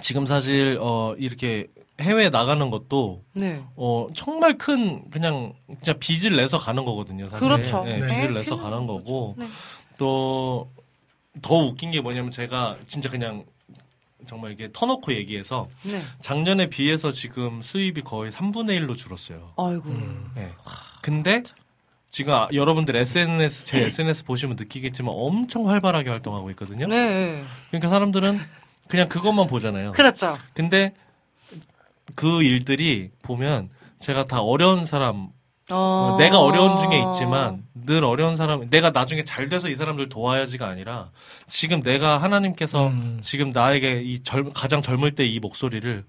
지금 사실 어 이렇게 해외 나가는 것도 네. 어 정말 큰 그냥 진짜 빚을 내서 가는 거거든요. 사실. 그렇죠. 네, 네. 빚을 네, 내서 가는 거고 네. 또더 웃긴 게 뭐냐면 제가 진짜 그냥 정말 이게 터놓고 얘기해서 네. 작년에 비해서 지금 수입이 거의 3분의 1로 줄었어요. 아이고. 네. 근데 지금 아- 여러분들 SNS 제 SNS 보시면 느끼겠지만 엄청 활발하게 활동하고 있거든요. 네. 그러니까 사람들은 그냥 그것만 보잖아요. 그렇죠. 근데 그 일들이 보면 제가 다 어려운 사람 어... 어, 내가 어려운 중에 있지만 늘 어려운 사람 내가 나중에 잘 돼서 이 사람들 도와야지가 아니라 지금 내가 하나님께서 음. 지금 나에게 이 젊, 가장 젊을 때 이 목소리를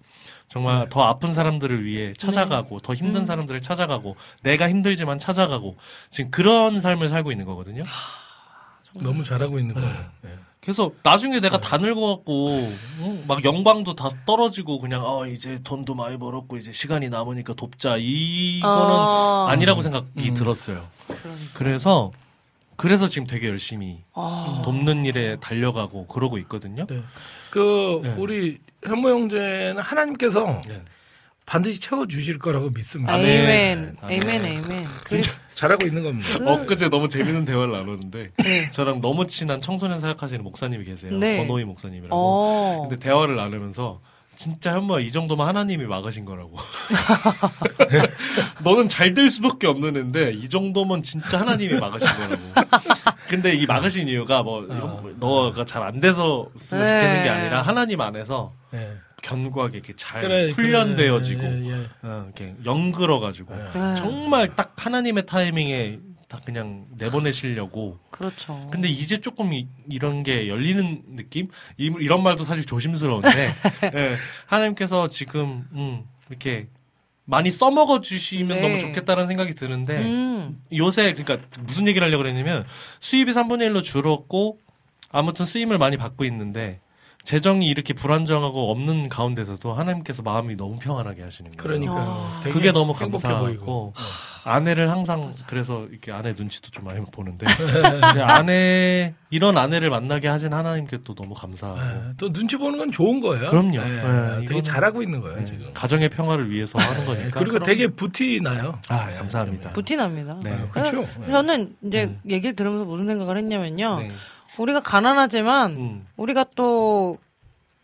정말 네. 더 아픈 사람들을 위해 찾아가고 더 힘든 음. 사람들을 찾아가고 내가 힘들지만 찾아가고 지금 그런 삶을 살고 있는 거거든요. 너무 잘하고 있는 거예요. 네. 그래서 나중에 내가 다 늙어갖고 어, 막 영광도 다 떨어지고 그냥 어 이제 돈도 많이 벌었고 이제 시간이 남으니까 돕자 이거는 어... 아니라고 생각이 음. 들었어요. 그러니까. 그래서 그래서 지금 되게 열심히 아... 돕는 일에 달려가고 그러고 있거든요. 네. 그 네. 우리 현모 형제는 하나님께서 네. 반드시 채워 주실 거라고 믿습니다. 아멘. 아멘. 아멘. 아멘. 진짜 잘하고 있는 겁니다. 엊그제 너무 재밌는 대화를 나눴는데 (laughs) 네. 저랑 너무 친한 청소년 사역하시는 목사님이 계세요. 네. 권호희 목사님이라고. 어. 근데 대화를 나누면서 진짜 현모야 이 정도면 하나님이 막으신 거라고. (laughs) (laughs) 너는 잘 될 수밖에 없는 애인데 이 정도면 진짜 하나님이 막으신 거라고. 근데 이 막으신 이유가 뭐 어. 너가 잘 안 돼서 쓰면 네. 좋겠는 게 아니라 하나님 안에서 네. 견고하게 이렇게 잘 그래, 훈련되어지고 그래, 예, 예. 어, 이렇게 연그러가지고 네. 네. 정말 딱 하나님의 타이밍에 딱 그냥 내보내시려고. 그렇죠. 근데 이제 조금 이, 런게 열리는 느낌? 이, 이런 말도 사실 조심스러운데 (laughs) 예, 하나님께서 지금 음, 이렇게 많이 써먹어 주시면 네. 너무 좋겠다는 생각이 드는데 음. 요새 그러니까 무슨 얘기를 하려고 그랬냐면 수입이 3분의 1로 줄었고 아무튼 쓰임을 많이 받고 있는데 재정이 이렇게 불안정하고 없는 가운데서도 하나님께서 마음이 너무 평안하게 하시는 거예요. 그러니까 아. 그게 너무 감사하고 보이고. 아내를 항상 그래서 이렇게 아내 눈치도 좀 많이 보는데 (laughs) 근데 아내 이런 아내를 만나게 하신 하나님께 또 너무 감사하고 예, 또 눈치 보는 건 좋은 거예요. 그럼요. 예, 네, 되게 잘하고 있는 거예요 네, 지금. 가정의 평화를 위해서 하는 예, 거니까 그리고 되게 부티 나요. 아, 예, 감사합니다. 부티 납니다. 네. 아, 그렇죠. 예. 저는 이제 음. 얘기를 들으면서 무슨 생각을 했냐면요. 네. 우리가 가난하지만 음, 우리가 또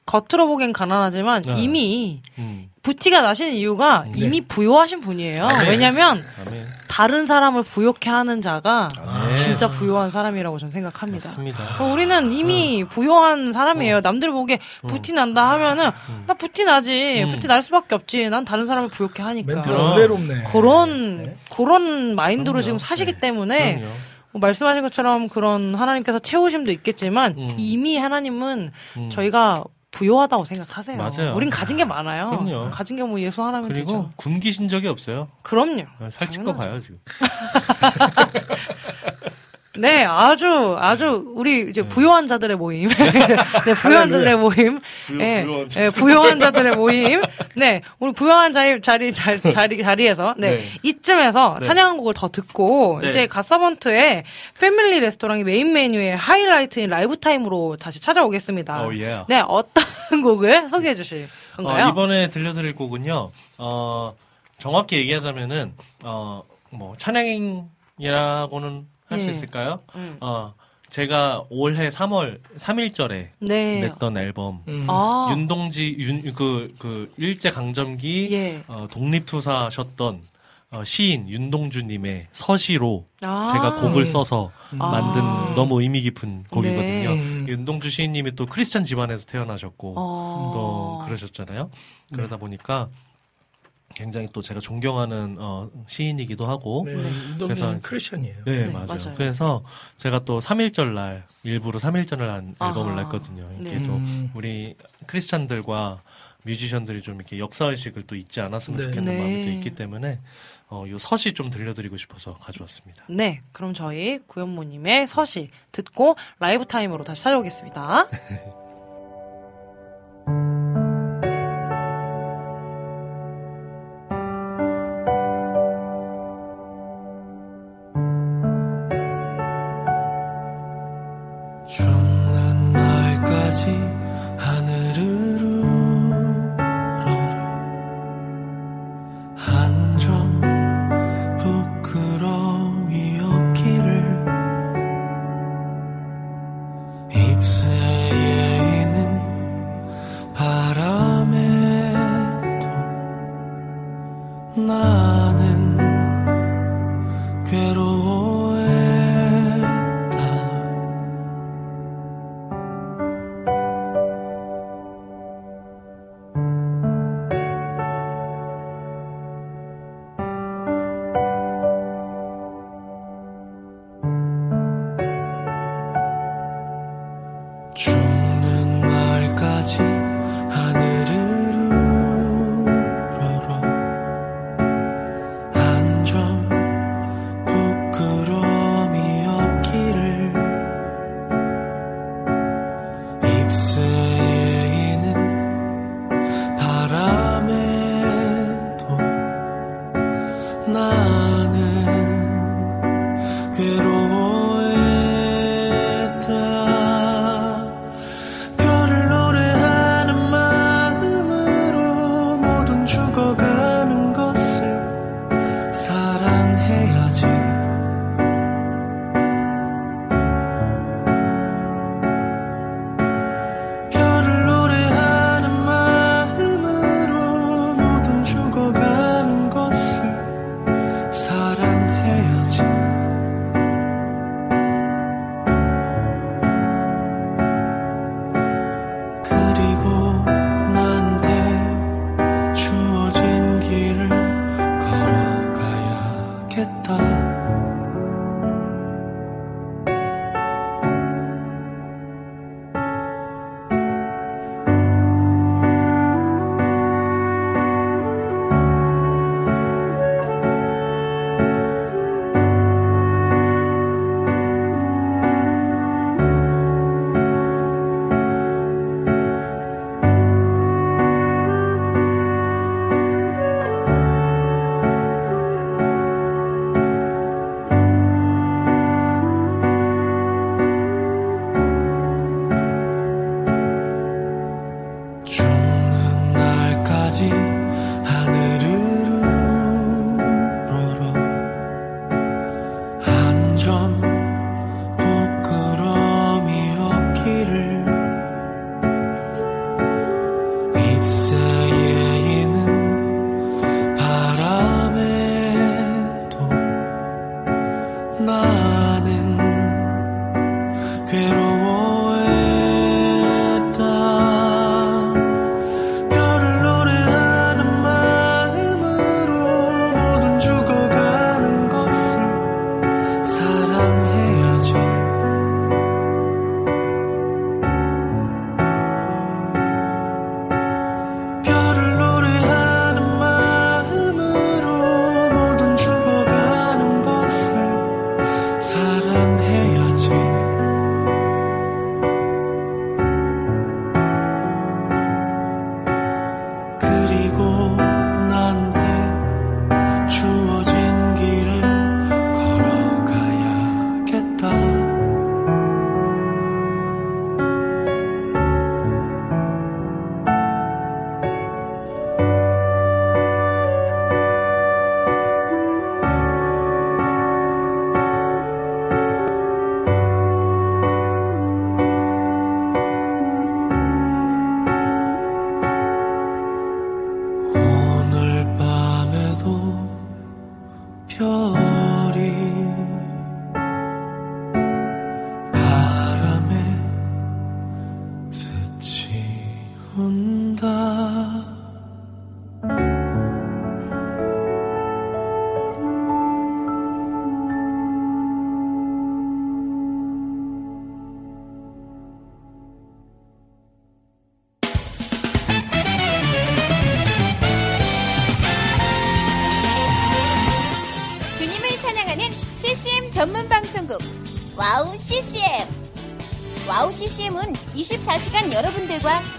겉으로 보기엔 가난하지만 네. 이미 음. 부티가 나신 이유가 네. 이미 부유하신 분이에요. 왜냐면 아멘. 다른 사람을 부욕해 하는 자가 아멘. 진짜 부유한 사람이라고 저는 생각합니다. 맞습니다. 어, 우리는 이미 부유한 사람이에요. 남들 보기에 부티 난다 하면은 나 부티 나지. 음. 부티 날 수밖에 없지. 난 다른 사람을 부욕해 하니까. 멘트가 그럼. 은혜롭네. 그런 그런 마인드로 그럼요. 지금 사시기 네. 때문에 그럼요. 뭐 말씀하신 것처럼 그런 하나님께서 채우심도 있겠지만 음. 이미 하나님은 음. 저희가 부요하다고 생각하세요. 맞아요. 우린 가진 게 많아요. 그럼요. 가진 게 뭐 예수 하나면 그리고 되죠. 굶기신 적이 없어요. 그럼요. 살찐 거 봐요 지금. (laughs) 네, 아주 아주 우리 이제 부요한 자들의 모임. 네, 부요한 자들의 모임. (laughs) 네, 네, 부요한 자들의 모임. 네, 우리 부요한 자리 자리 자- 자리 자리에서 네, 네. 이쯤에서 네. 찬양 한 곡을 더 듣고 네. 이제 갓서번트의 패밀리 레스토랑이 메인 메뉴의 하이라이트인 라이브 타임으로 다시 찾아오겠습니다. 오 예. 네, 어떤 (laughs) 곡을 소개해 주실 건가요? 어, 이번에 들려드릴 곡은요. 어, 정확히 얘기하자면은 어, 뭐 찬양이라고는 할수 예. 있을까요? 음. 어, 제가 올해 3월 3일절에 네. 냈던 앨범 음. 아, 윤동지 윤그 그 일제 강점기 예. 어, 독립투사셨던 어, 시인 윤동주님의 서시로 아. 제가 곡을 써서 아. 만든 너무 의미 깊은 곡이거든요. 네. 음. 윤동주 시인님이 또 크리스찬 집안에서 태어나셨고 어. 또 그러셨잖아요. 그러다 보니까 굉장히 또 제가 존경하는 어, 시인이기도 하고 네, 그래서- 그래서 크리스천이에요. 네, 네, 맞아요. 맞아요. 그래서 제가 또 3일절 날 일부러 3일절을 한 앨범을 아하. 냈거든요. 이게 네. 또 음. 우리 크리스찬들과 뮤지션들이 좀 이렇게 역사 의식을 또 잊지 않았으면 네. 좋겠는 네. 마음이 또 있기 때문에 어, 요 서시 좀 들려드리고 싶어서 가져왔습니다. 네, 그럼 저희 구현모님의 서시 듣고 라이브 타임으로 다시 찾아오겠습니다. (laughs) 就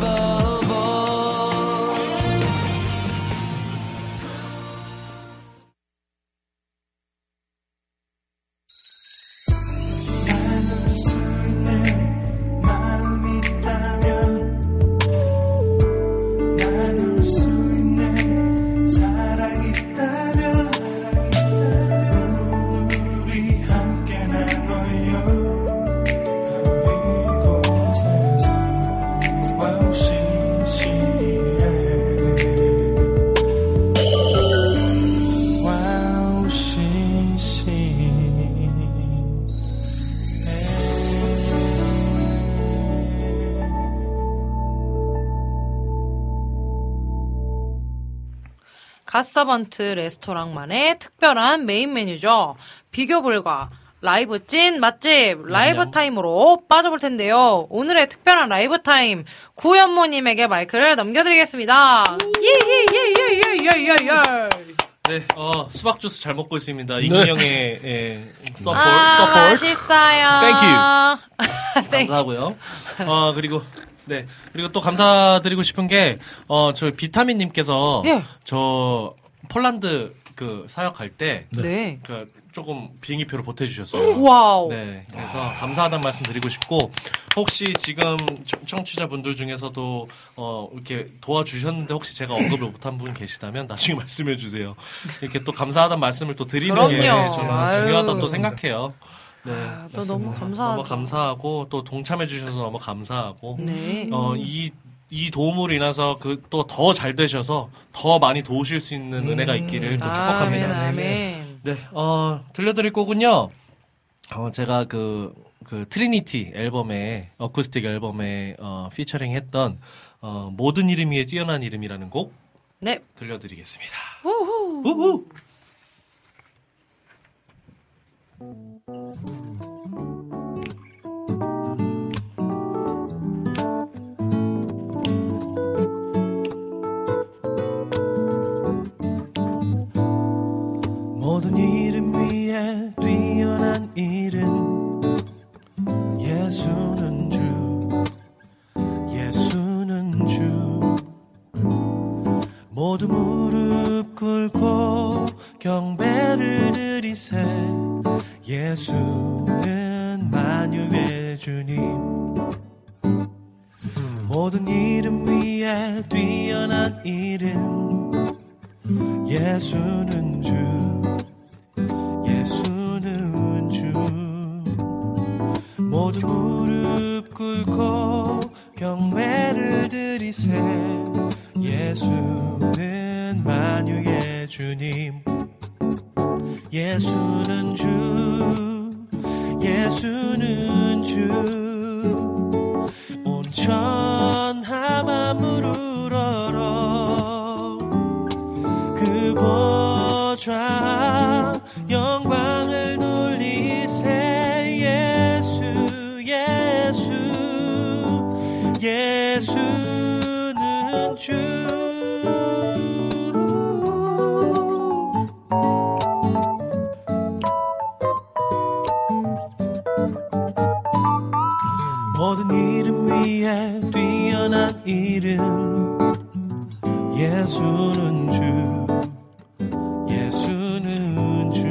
마 갓서번트 레스토랑만의 특별한 메인 메뉴죠. 비교 불가. 라이브 찐 맛집 라이브 그럼요. 타임으로 빠져볼 텐데요. 오늘의 특별한 라이브 타임 구현모님에게 마이크를 넘겨드리겠습니다. 예예예예예예예. 네, 어, 수박 주스 잘 먹고 있습니다. 이기영의 예, support, 아 support. 맛있어요. 네. (laughs) 감사하고요. 어, 그리고, 네. 그리고 또 감사드리고 싶은 게, 어, 저 비타민님께서, 예. 저, 폴란드 그 사역할 때, 네. 그 조금 비행기표를 보태주셨어요. 와우. 네. 그래서 감사하다는 말씀 드리고 싶고, 혹시 지금 청- 청취자분들 중에서도, 어, 이렇게 도와주셨는데 혹시 제가 언급을 못한 분 계시다면 나중에 (laughs) 말씀해 주세요. 이렇게 또 감사하다는 말씀을 또 드리는 게 그럼요. 저는 아유. 중요하다고 또 생각해요. 네. 아, 또 너무 감사하죠. 너무 감사하고 또 동참해 주셔서 너무 감사하고 네. 어, 이, 이 도움으로 인해서 그 또 더 잘 되셔서 더 많이 도우실 수 있는 은혜가 있기를 또 아멘, 축복합니다. 아멘. 네, 어, 들려드릴 곡은요. 어, 제가 그, 그 트리니티 앨범에, 어쿠스틱 앨범에, 어, 피처링 했던, 어, 모든 이름 위에 뛰어난 이름이라는 곡 네. 들려드리겠습니다. 우후. 우후! 모든 이름 위에 뛰어난 이름. 예수는 주. 예수는 주. 모두 무릎 꿇고 경배를 드리세. 예수는 만유의 주님. 모든 이름 위에 뛰어난 이름. 예수는 주. 모두 무릎 꿇고 경배를 드리세. 예수는 만유의 주님. 예수는 주. 예수는 주. 온천하 만물을 얼어 그 보좌 영 모든 이름 위에 뛰어난 이름. 예수는 주. 예수는 주.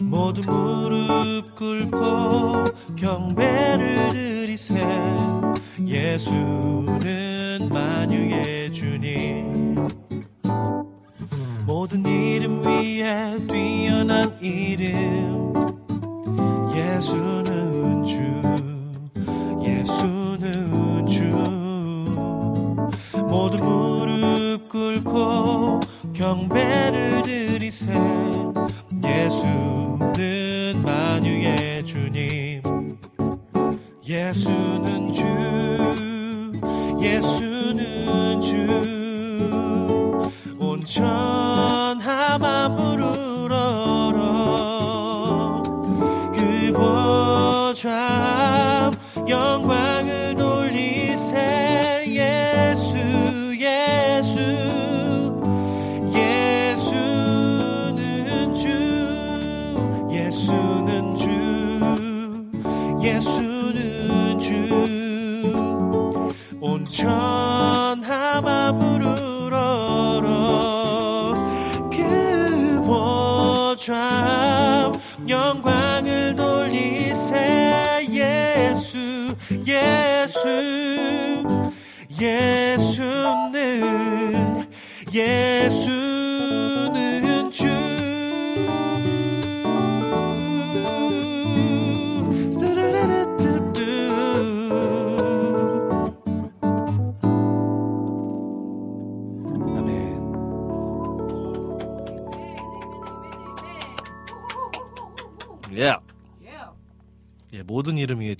모두 무릎 꿇고 경배를 드리세 예수는 만유의 주님. 모든 이름 위에 뛰어난 이름. 예수는 주 예수는 주. 모두 무릎 꿇고 경배를 드리세. 예수는 만유의 주님. 예수는 주 예수는 주. 온천하 만물을 얼어 그 보좌 영광을 돌리세. 예수 예수. 예수는 주 예수는 주. 예수는 온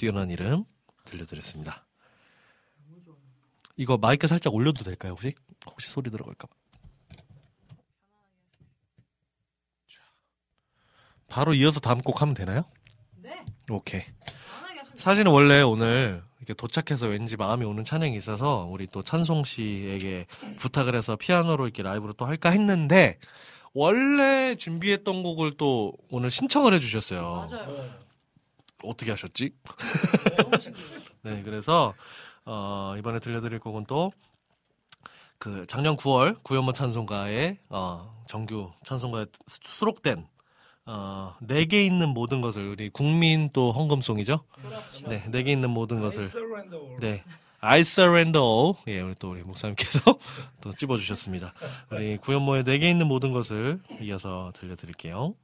뛰어난 이름 들려드렸습니다. 이거 마이크 살짝 올려도 될까요, 혹시? 혹시 소리 들어갈까 봐. 바로 이어서 다음 곡 하면 되나요? 네. 오케이. 사실은 원래 오늘 이렇게 도착해서 왠지 마음이 오는 찬양이 있어서 우리 또 찬송 씨에게 부탁을 해서 피아노로 이렇게 라이브로 또 할까 했는데 원래 준비했던 곡을 또 오늘 신청을 해주셨어요. 맞아요. 어떻게 하셨지? (laughs) 네, 그래서 어, 이번에 들려드릴 곡은 또 그 작년 9월 구연모 찬송가의 어, 정규 찬송가에 수록된 어, 내게 있는 모든 것을 우리 국민 또 헌금송이죠. 그렇죠. 네, 내게 있는 모든 것을. 네. I surrender all. 예, 우리 또 우리 목사님께서 (laughs) 또 찝어주셨습니다. 우리 구연모의 내게 있는 모든 것을 이어서 들려드릴게요.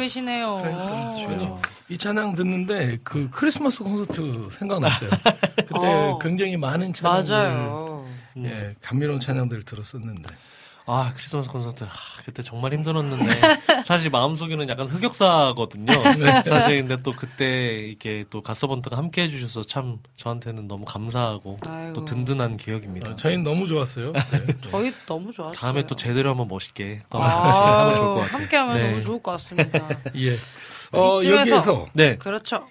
계시네요. 그러니까 이 찬양 듣는데 그 크리스마스 콘서트 생각났어요. (laughs) 그때 어. 굉장히 많은 찬양들, 맞아요. 예, 감미로운 찬양들을 들었었는데. 아 크리스마스 콘서트 아, 그때 정말 힘들었는데 (laughs) 사실 마음속에는 약간 흑역사거든요. (laughs) 사실 근데 또 그때 이렇게 또 가서번트가 함께 해주셔서 참 저한테는 너무 감사하고 아이고. 또 든든한 기억입니다. 어, 저희는 너무 좋았어요. 네. (laughs) 저희 너무 좋았어요. 다음에 또 제대로 한번 멋있게 또 같이 하면 좋을 것 같아요. 함께하면 네. 너무 좋을 것 같습니다. 예. 어, 이쯤에서- 여기에서 네. 그렇죠.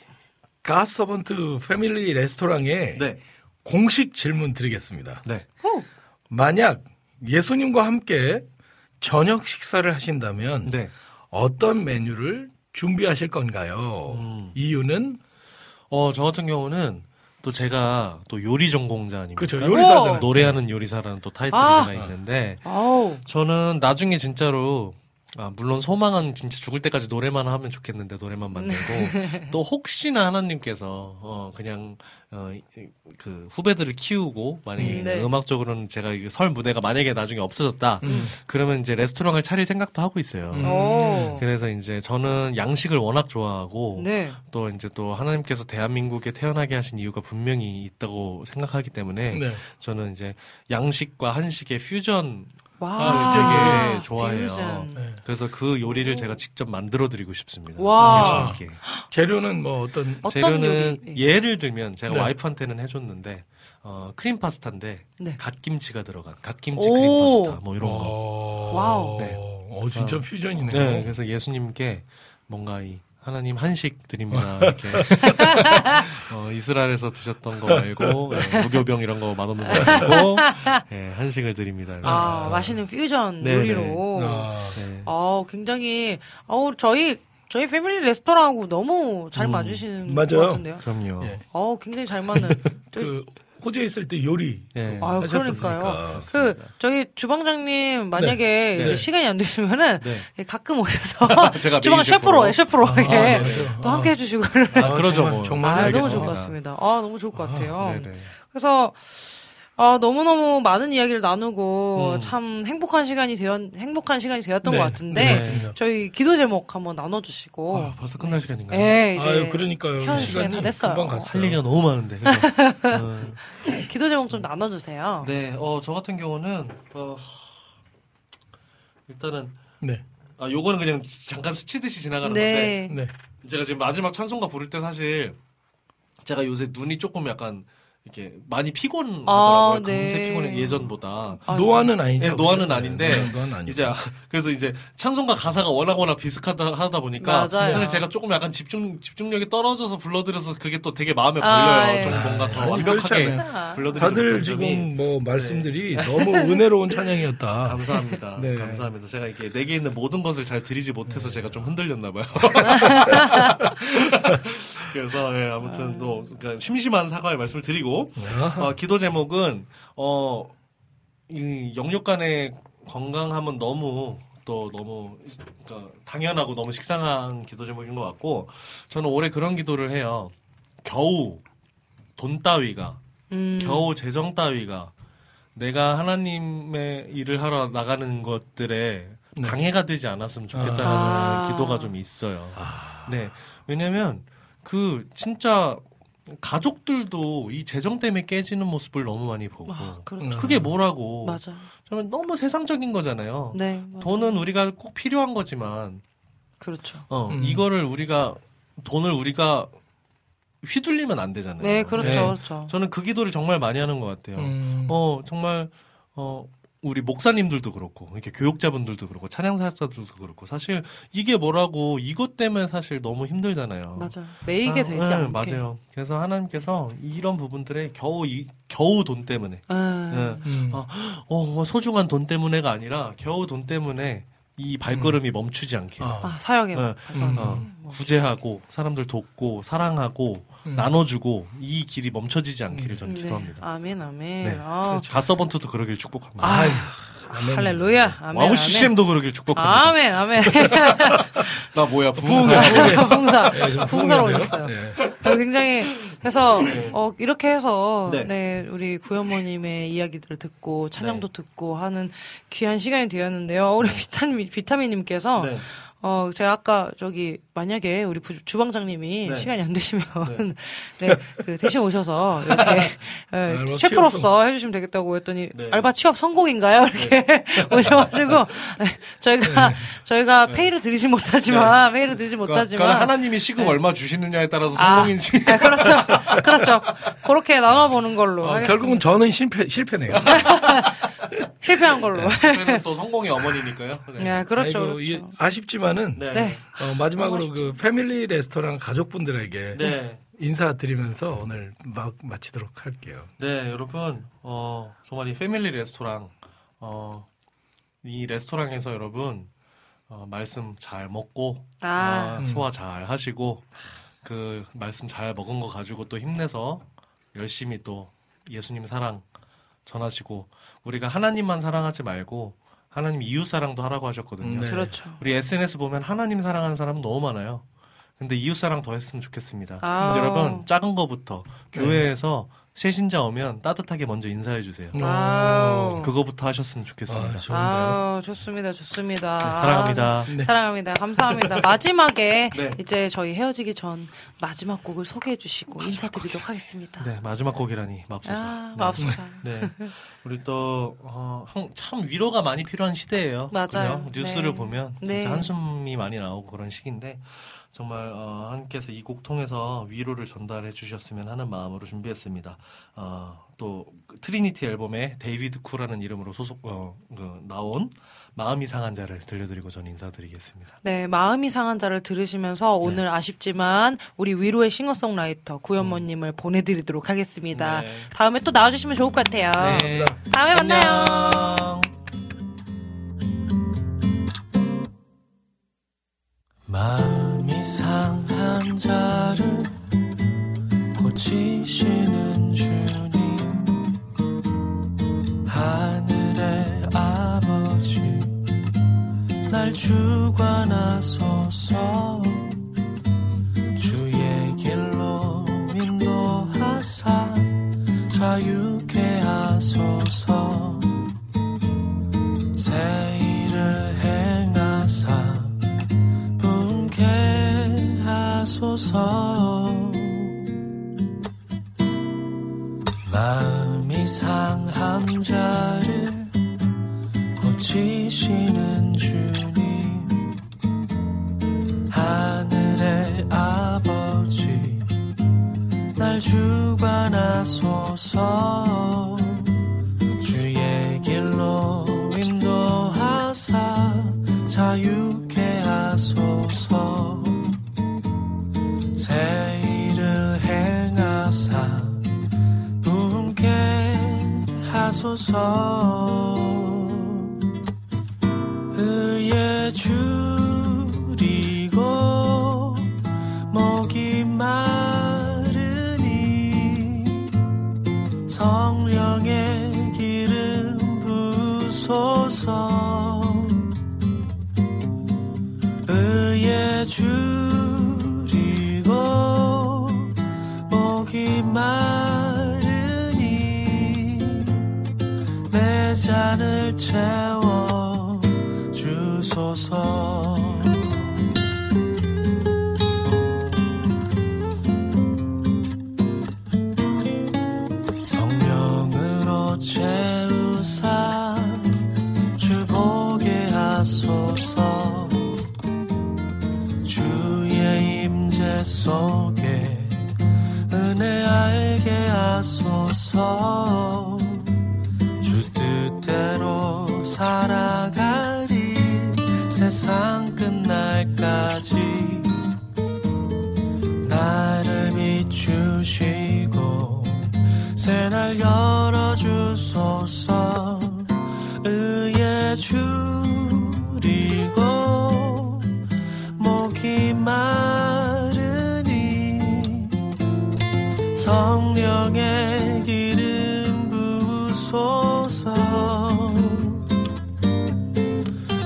가서번트 패밀리 레스토랑에 네. 공식 질문 드리겠습니다. 네. 후. 만약 예수님과 함께 저녁 식사를 하신다면 네. 어떤 메뉴를 준비하실 건가요? 음. 이유는 어, 저 같은 경우는 또 제가 또 요리 전공자 아닙니까? 그렇죠. 요리사잖아요. 노래하는 요리사라는 또 타이틀이 아. 제가 있는데 아우. 저는 나중에 진짜로 아, 물론 소망은 진짜 죽을 때까지 노래만 하면 좋겠는데 노래만 만들고 (laughs) 또 혹시나 하나님께서 어 그냥 어그 후배들을 키우고 만약에 음, 네. 음악적으로는 제가 설 무대가 만약에 나중에 없어졌다 음. 그러면 이제 레스토랑을 차릴 생각도 하고 있어요. 음. 오. 그래서 이제 저는 양식을 워낙 좋아하고 네. 또 이제 또 하나님께서 대한민국에 태어나게 하신 이유가 분명히 있다고 생각하기 때문에 네. 저는 이제 양식과 한식의 퓨전 와. 아, 되게 좋아해요. 퓨전. 네. 그래서 그 요리를 제가 직접 만들어 드리고 싶습니다. 와. 예수님께. 재료는 뭐 어떤 어떤 재료는 요리? 예를 들면 제가 네. 와이프한테는 해줬는데 어, 크림 파스타인데 네. 갓김치가 들어간 갓김치 오. 크림 파스타 뭐 이런 거. 어... 와우. 네. 어, 진짜 어. 퓨전이네요. 네, 그래서 예수님께 뭔가 이 하나님 한식 드립니다. 이렇게 (laughs) 어, 이스라엘에서 드셨던 거 말고 예, 무교병 이런 거 맛없는 거 말고 예, 한식을 드립니다. 이렇게. 아, 맛있는 퓨전 네, 요리로. 아, 네. 아, 굉장히 어 저희 저희 패밀리 레스토랑하고 너무 잘 음. 맞으시는 맞아요. 것 같은데요. 그럼요. 예. 어, 굉장히 잘 맞는. 저- (laughs) 그 호주에 있을 때 요리 예. 아유. 그러니까요. 그 저희 주방장님 만약에 네. 이제 네. 시간이 안 되시면은 네. 가끔 오셔서 (laughs) 제가 (laughs) 주방 셰프로 셰프로. 셰프로 아, 예. 맞아요. 또 아. 함께 해주시고 아, 그러죠, 정말, 뭐. 정말 아, 너무. 좋을 것 같습니다. 아, 너무 좋을 것 같아요. 네네. 그래서 아, 너무너무 많은 이야기를 나누고 음. 참 행복한 시간이 되었 행복한 시간이 되었던 네, 것 네, 같은데 맞습니다. 저희 기도 제목 한번 나눠 주시고 아, 벌써 끝날 시간인가요? 예, 이제 아유, 그러니까요. 현 시간 시간이 다 됐어요. 금방 갔어요. 할 얘기가 너무 많은데. (laughs) 어, 기도 제목 좀 나눠 주세요. 네, 어, 저 같은 경우는 어, 일단은 네. 아, 요거는 그냥 잠깐 스치듯이 지나가는 건데 네. 네. 제가 지금 마지막 찬송가 부를 때 사실 제가 요새 눈이 조금 약간 이렇게 많이 피곤하더라고요. 아, 금세 네. 피곤해 예전보다. 아, 노화는 아니죠. 네, 노화는 네, 아닌데 네, 노화는 아니고. 이제 아, 그래서 이제 찬송가 가사가 워낙 워낙 비슷하다 하다 보니까 맞아요. 사실 제가 조금 약간 집중 집중력이 떨어져서 불러드려서 그게 또 되게 마음에 아, 걸려요. 예. 좀 뭔가 더 아직 완벽하게 그렇잖아요. 불러드리는 다들 지금 뭐 말씀들이 너무 은혜로운 찬양이었다. 감사합니다. (laughs) 네. 감사합니다. 제가 이게 내게 있는 모든 것을 잘 드리지 못해서 제가 좀 흔들렸나 봐요. (laughs) 그래서 예, 아무튼 또 그러니까 심심한 사과의 말씀을 드리고 어, 기도 제목은 어, 이 영육 간의 건강함은 너무 또 너무 그러니까 당연하고 너무 식상한 기도 제목인 것 같고 저는 올해 그런 기도를 해요. 겨우 돈 따위가 음. 겨우 재정 따위가 내가 하나님의 일을 하러 나가는 것들에 네. 방해가 되지 않았으면 좋겠다는 아. 기도가 좀 있어요. 아, 네. 왜냐면 그 진짜 가족들도 이 재정 때문에 깨지는 모습을 너무 많이 보고 아, 그렇죠. 그게 뭐라고 맞아. 저는 너무 세상적인 거잖아요. 네. 돈은 우리가 꼭 필요한 거지만 그렇죠. 어, 음. 이거를 우리가 돈을 우리가 휘둘리면 안 되잖아요. 네, 그렇죠. 네. 그렇죠. 저는 그 기도를 정말 많이 하는 것 같아요. 음, 어 정말 어 우리 목사님들도 그렇고 이렇게 교육자분들도 그렇고 찬양사역자들도 그렇고 사실 이게 뭐라고 이것 때문에 사실 너무 힘들잖아요. 맞아. 매이게 아, 되지 네, 않게. 맞아요. 그래서 하나님께서 이런 부분들에 겨우 이, 겨우 돈 때문에 음. 네. 음. 어, 어, 소중한 돈 때문에가 아니라 겨우 돈 때문에 이 발걸음이 멈추지 않게 아, 아, 사역에 네. 음. 어, 구제하고 사람들 돕고 사랑하고 음. 나눠주고 이 길이 멈춰지지 않기를 저는 네. 기도합니다. 아멘, 아멘. 네. 아, 가서번트도 그러길 축복합니다. 아, 아멘. 할렐루야. 아멘. 와우 아멘. CCM도 그러길 축복합니다. 아멘, 아멘. (laughs) 나 뭐야 부흥사. 부흥사. 봉사. 네, 부흥이네요. 오셨어요. 네. 어, 굉장히 해서 어, 이렇게 해서 네. 네. 우리 구현모님의 이야기들을 듣고 찬양도 듣고 하는 귀한 시간이 되었는데요. 우리 (laughs) 비타민 비타민님께서 네. 어 제가 아까 저기 만약에 우리 부- 주방장님이 네. 시간이 안 되시면 네 (laughs) 그 대신 오셔서 이렇게 예, (laughs) 알바 셰프로서 해주시면 되겠다고 했더니 네. 알바 취업 성공인가요? 이렇게 (laughs) 오셔가지고 네, 저희가 저희가 페이를 드리지 못하지만 페이를 드리지 그러니까 못하지만 하나님이 시급 얼마 주시느냐에 따라서 아. 성공인지. 네, 그렇죠. 그렇죠. 그렇게 나눠보는 걸로. 어. 결국은 저는 실패 실패네요. 실패한 걸로. 네, 또 성공의 어머니니까요. 네. 그렇죠. 아이고, 그렇죠. 아쉽지만은 네. 네. 어, 마지막으로 그 패밀리 레스토랑 가족분들에게 네. 인사드리면서 오늘 막 마치도록 할게요. 네, 여러분, 어, 정말 이 패밀리 레스토랑, 어, 이 레스토랑에서 여러분, 어, 말씀 잘 먹고, 아. 어, 소화 잘 하시고, 그 말씀 잘 먹은 거 가지고 또 힘내서 열심히 또 예수님 사랑 전하시고, 우리가 하나님만 사랑하지 말고, 하나님 이웃 사랑도 하라고 하셨거든요. 네. 그렇죠. 우리 SNS 보면 하나님 사랑하는 사람 너무 많아요. 근데 이웃 사랑 더 했으면 좋겠습니다. 아. 여러분 작은 거부터 네. 교회에서 새 신자 오면 따뜻하게 먼저 인사해 주세요. 아우. 그거부터 하셨으면 아, 좋겠습니다. 좋은데요. 아, 좋습니다. 좋습니다. 네, 사랑합니다. 네. 사랑합니다. 감사합니다. (laughs) 마지막에 네. 이제 저희 헤어지기 전 마지막 곡을 소개해 주시고 인사드리도록 하겠습니다. 네 마지막 곡이라니 맙소사. 아, 네. 맙소사. (laughs) 네. 우리 또, 어, 형, 참 위로가 많이 필요한 시대예요. 맞아요. 그죠? 뉴스를 네. 보면 진짜 네. 한숨이 많이 나오고 그런 시기인데 정말 어, 하나님께서 이 곡 통해서 위로를 전달해 주셨으면 하는 마음으로 준비했습니다. 어, 또 트리니티 앨범에 데이비드 구라는 이름으로 소속 어, 그, 나온 마음이 상한 자를 들려드리고 저는 인사드리겠습니다. 네, 마음이 상한 자를 들으시면서 오늘 아쉽지만 우리 위로의 싱어송라이터 구현모님을 보내드리도록 하겠습니다. 네. 다음에 또 나와주시면 좋을 것 같아요. 네. 다음에 만나요. 안녕. 마음이 상한 자를 고치시는 주님. 하늘의 아버지 날 주관하소서. 주의 길로 인도하사 자유 하소서 마음이 상한 자를 고치시는 주님 하늘의 아버지 날 주관하소서. 주의 길로 인도하사 자유 하소서 채워 주소서. 성령으로 채우사 주보게 하소서. 주의 임재 속에 은혜 알게 하소서 새날 열어주소서. 의에 줄이고 목이 마르니 성령의 기름 부으소서.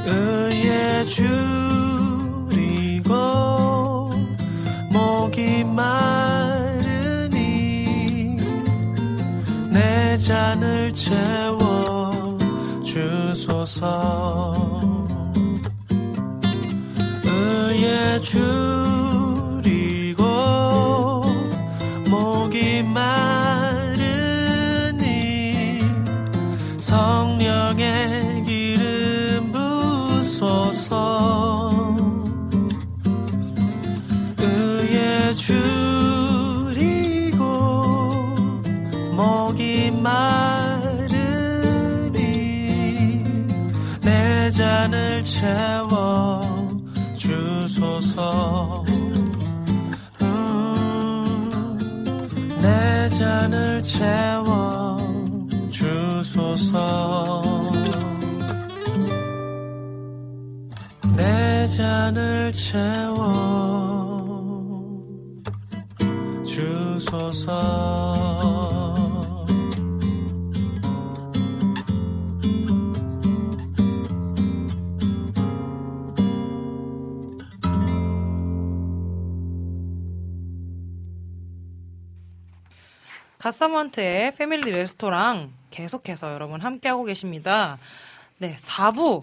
의에 줄이고 목이 마르니 내 잔을 채워 주소서. 의에 줄 채워 주소서. 음, 내 잔을 채워 주소서. 내 잔을 채워 주소서 갓서번트의 패밀리 레스토랑 계속해서 여러분 함께하고 계십니다. 네, 4부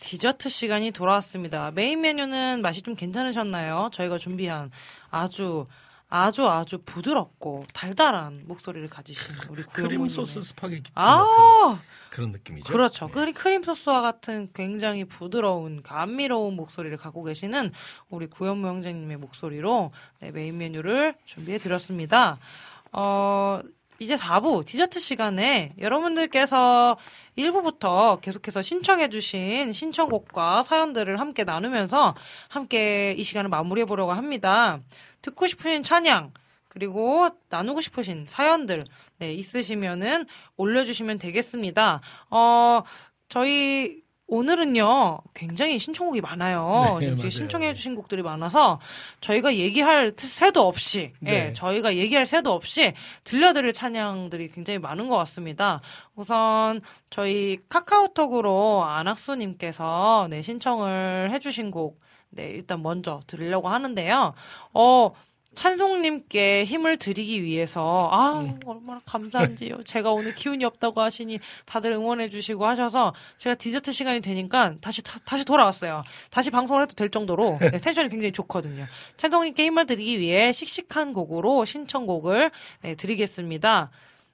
디저트 시간이 돌아왔습니다. 메인 메뉴는 맛이 좀 괜찮으셨나요? 저희가 준비한 아주 아주 아주 부드럽고 달달한 목소리를 가지신 우리 크림 소스 스파게티 아, 같은 그런 느낌이죠. 그렇죠. 네. 크림, 소스와 같은 굉장히 부드러운 감미로운 목소리를 갖고 계시는 우리 구현모 형제님의 목소리로 네, 메인 메뉴를 준비해 드렸습니다. 어, 이제 4부 디저트 시간에 여러분들께서 1부부터 계속해서 신청해주신 신청곡과 사연들을 함께 나누면서 함께 이 시간을 마무리해 보려고 합니다. 듣고 싶으신 찬양, 그리고 나누고 싶으신 사연들, 네, 있으시면은 올려주시면 되겠습니다. 어, 저희, 오늘은요, 굉장히 신청곡이 많아요. 네, 지금. 신청해주신 곡들이 많아서 저희가 얘기할 새도 없이, 예, 네. 저희가 얘기할 새도 없이 들려드릴 찬양들이 굉장히 많은 것 같습니다. 우선 저희 카카오톡으로 안학수님께서 네, 신청을 해주신 곡, 네, 일단 먼저 들으려고 하는데요. 어, 찬송님께 힘을 드리기 위해서, 아, 네. 얼마나 감사한지요. (laughs) 제가 오늘 기운이 없다고 하시니 다들 응원해주시고 하셔서 제가 디저트 시간이 되니까 다시, 다, 시 돌아왔어요. 다시 방송을 해도 될 정도로 (laughs) 네, 텐션이 굉장히 좋거든요. 찬송님께 힘을 드리기 위해 씩씩한 곡으로 신청곡을 네, 드리겠습니다.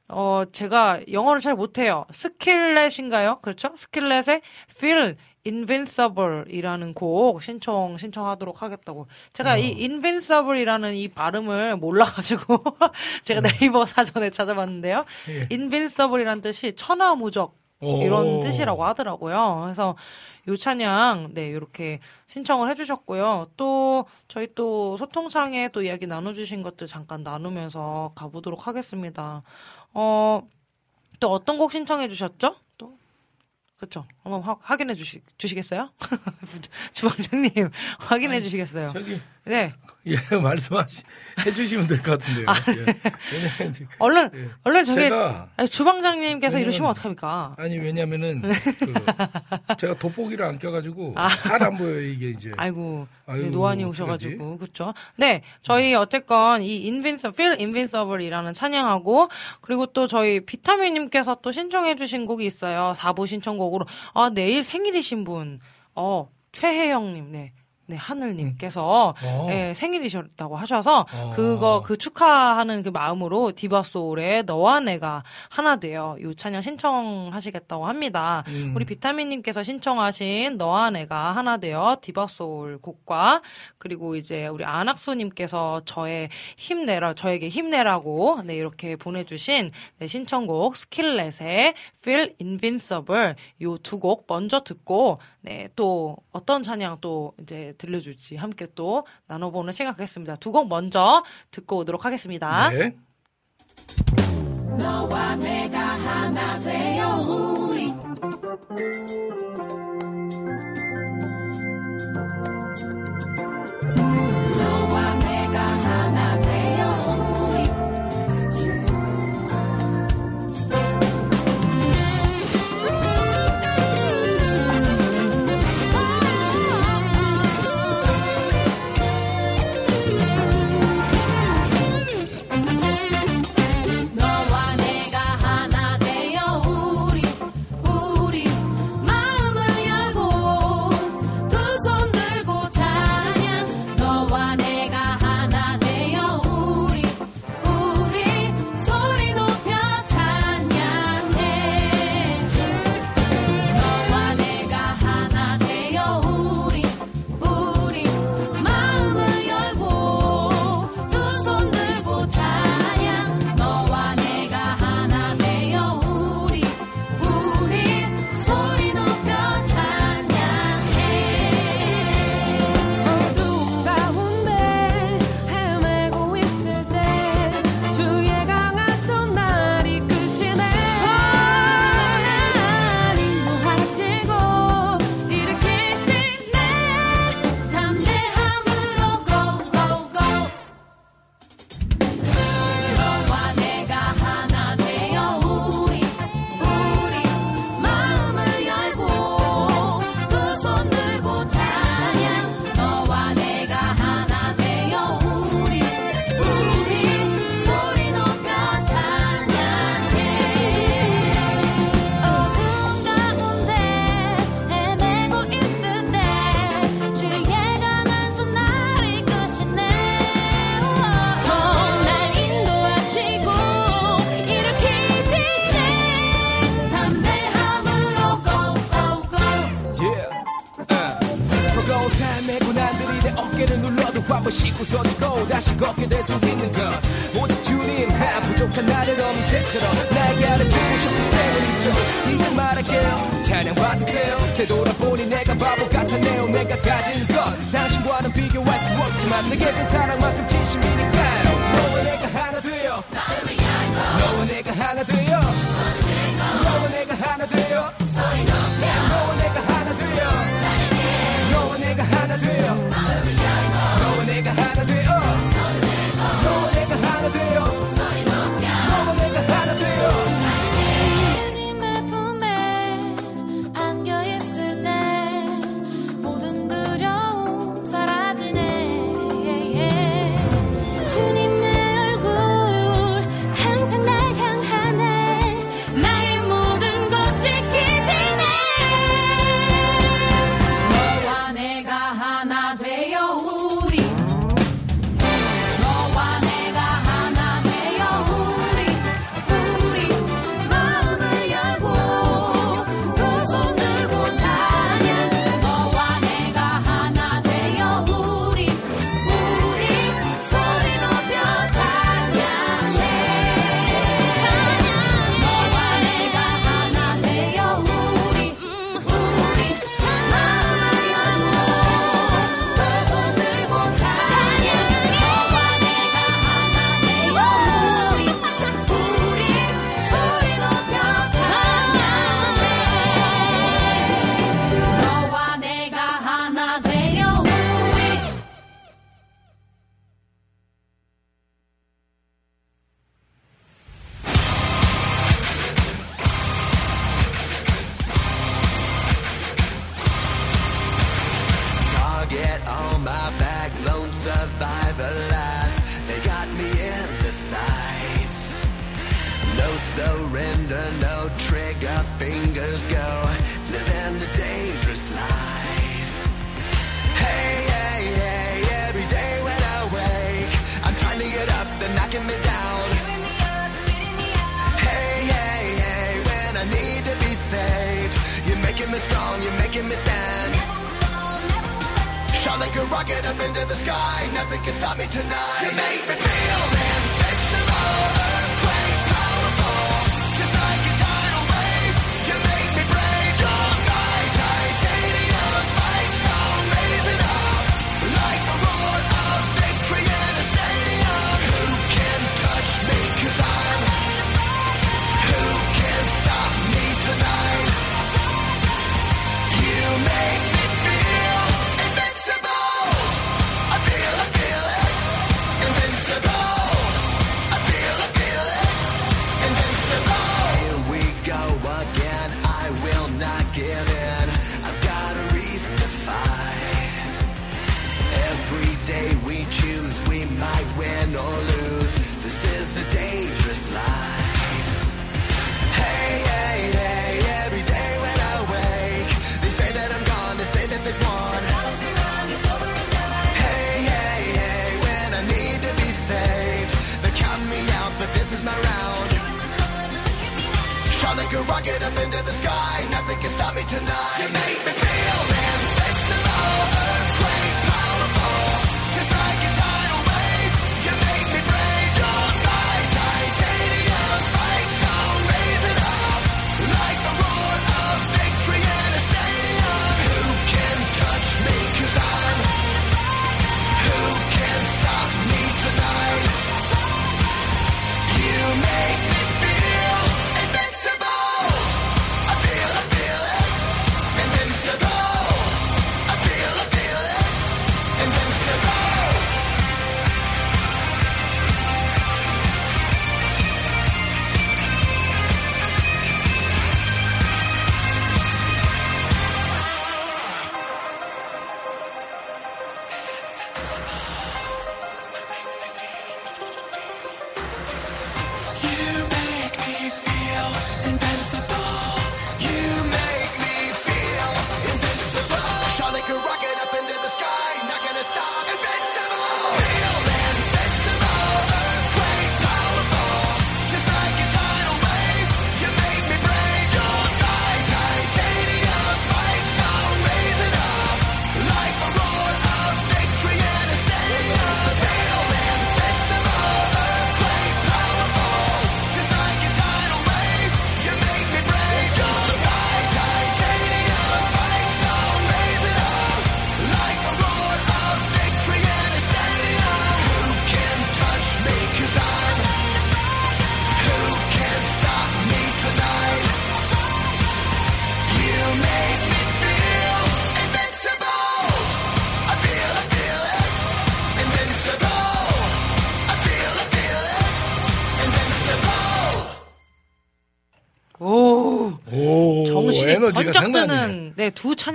어, 제가 영어를 잘 못해요. 스킬렛인가요? 그렇죠? 스킬렛의 Feel Invincible 이라는 곡 신청, 신청하도록 하겠다고. 제가 이 Invincible이라는 이 발음을 몰라가지고 (laughs) 제가 네이버 사전에 찾아봤는데요. 예. Invincible이라는 뜻이 천하무적 이런 오. 뜻이라고 하더라고요. 그래서 요 찬양 네 이렇게 신청을 해주셨고요. 또 저희 또 소통창에 또 이야기 나눠주신 것들 잠깐 나누면서 가보도록 하겠습니다. 어, 또 어떤 곡 신청해 주셨죠? 또 그렇죠. 한번 확- 확인해 주시 주시겠어요? (laughs) 주방장님 확인해 주시겠어요? 저기 네. 예 (laughs) 말씀하시 해주시면 될 것 같은데요. 아, 예. 왜냐면 지금 얼른 예. 얼른 저기 제가 아니, 주방장님께서 왜냐면- 이러시면 어떡합니까? 아니 왜냐면은 그 제가 돋보기를 안 껴가지고 아. 잘안 보여 요 이게 이제. 아이고, 네, 노안이? 오셔가지고, 그쵸? 네, 저희 어쨌건 이 Invincible, Feel Invincible이라는 찬양하고, 그리고 또 저희 비타민님께서 또 신청해주신 곡이 있어요. 4부 신청곡으로. 아, 내일 생일이신 분, 어, 최혜영님, 네. 네, 하늘님께서 어. 예, 생일이셨다고 하셔서 어. 그거 그 축하하는 그 마음으로 디바소울의 너와 내가 하나 돼요. 요 찬양 신청하시겠다고 합니다. 음. 우리 비타민님께서 신청하신 너와 내가 하나 되어 디바소울 곡과 그리고 이제 우리 안학수님께서 저의 힘내라 저에게 힘내라고 네 이렇게 보내주신 네, 신청곡 스킬렛의 Feel Invincible 요 두 곡 먼저 듣고 네 또 어떤 찬양 또 이제 들려줄지 함께 또 나눠보는 시간 갖겠습니다. 두 곡 먼저 듣고 오도록 하겠습니다. 네. 너와 내가 하나 되어 우리 웃어주고 다시 걷게 될 수 있는 것. 오직 주님 한 부족한 나를 어미새처럼 나에게 아래 부으셨기 때문이죠. 이제 말할게요. 찬양 받으세요. 되돌아보니 내가 바보 같았네요 내가 가진 것. 당신과는 비교할 수 없지만 내게 준 사랑만큼 진심이니까요. 너와 내가 하나 되어. 너와 내가 하나 되어. 너와 내가 하나 되어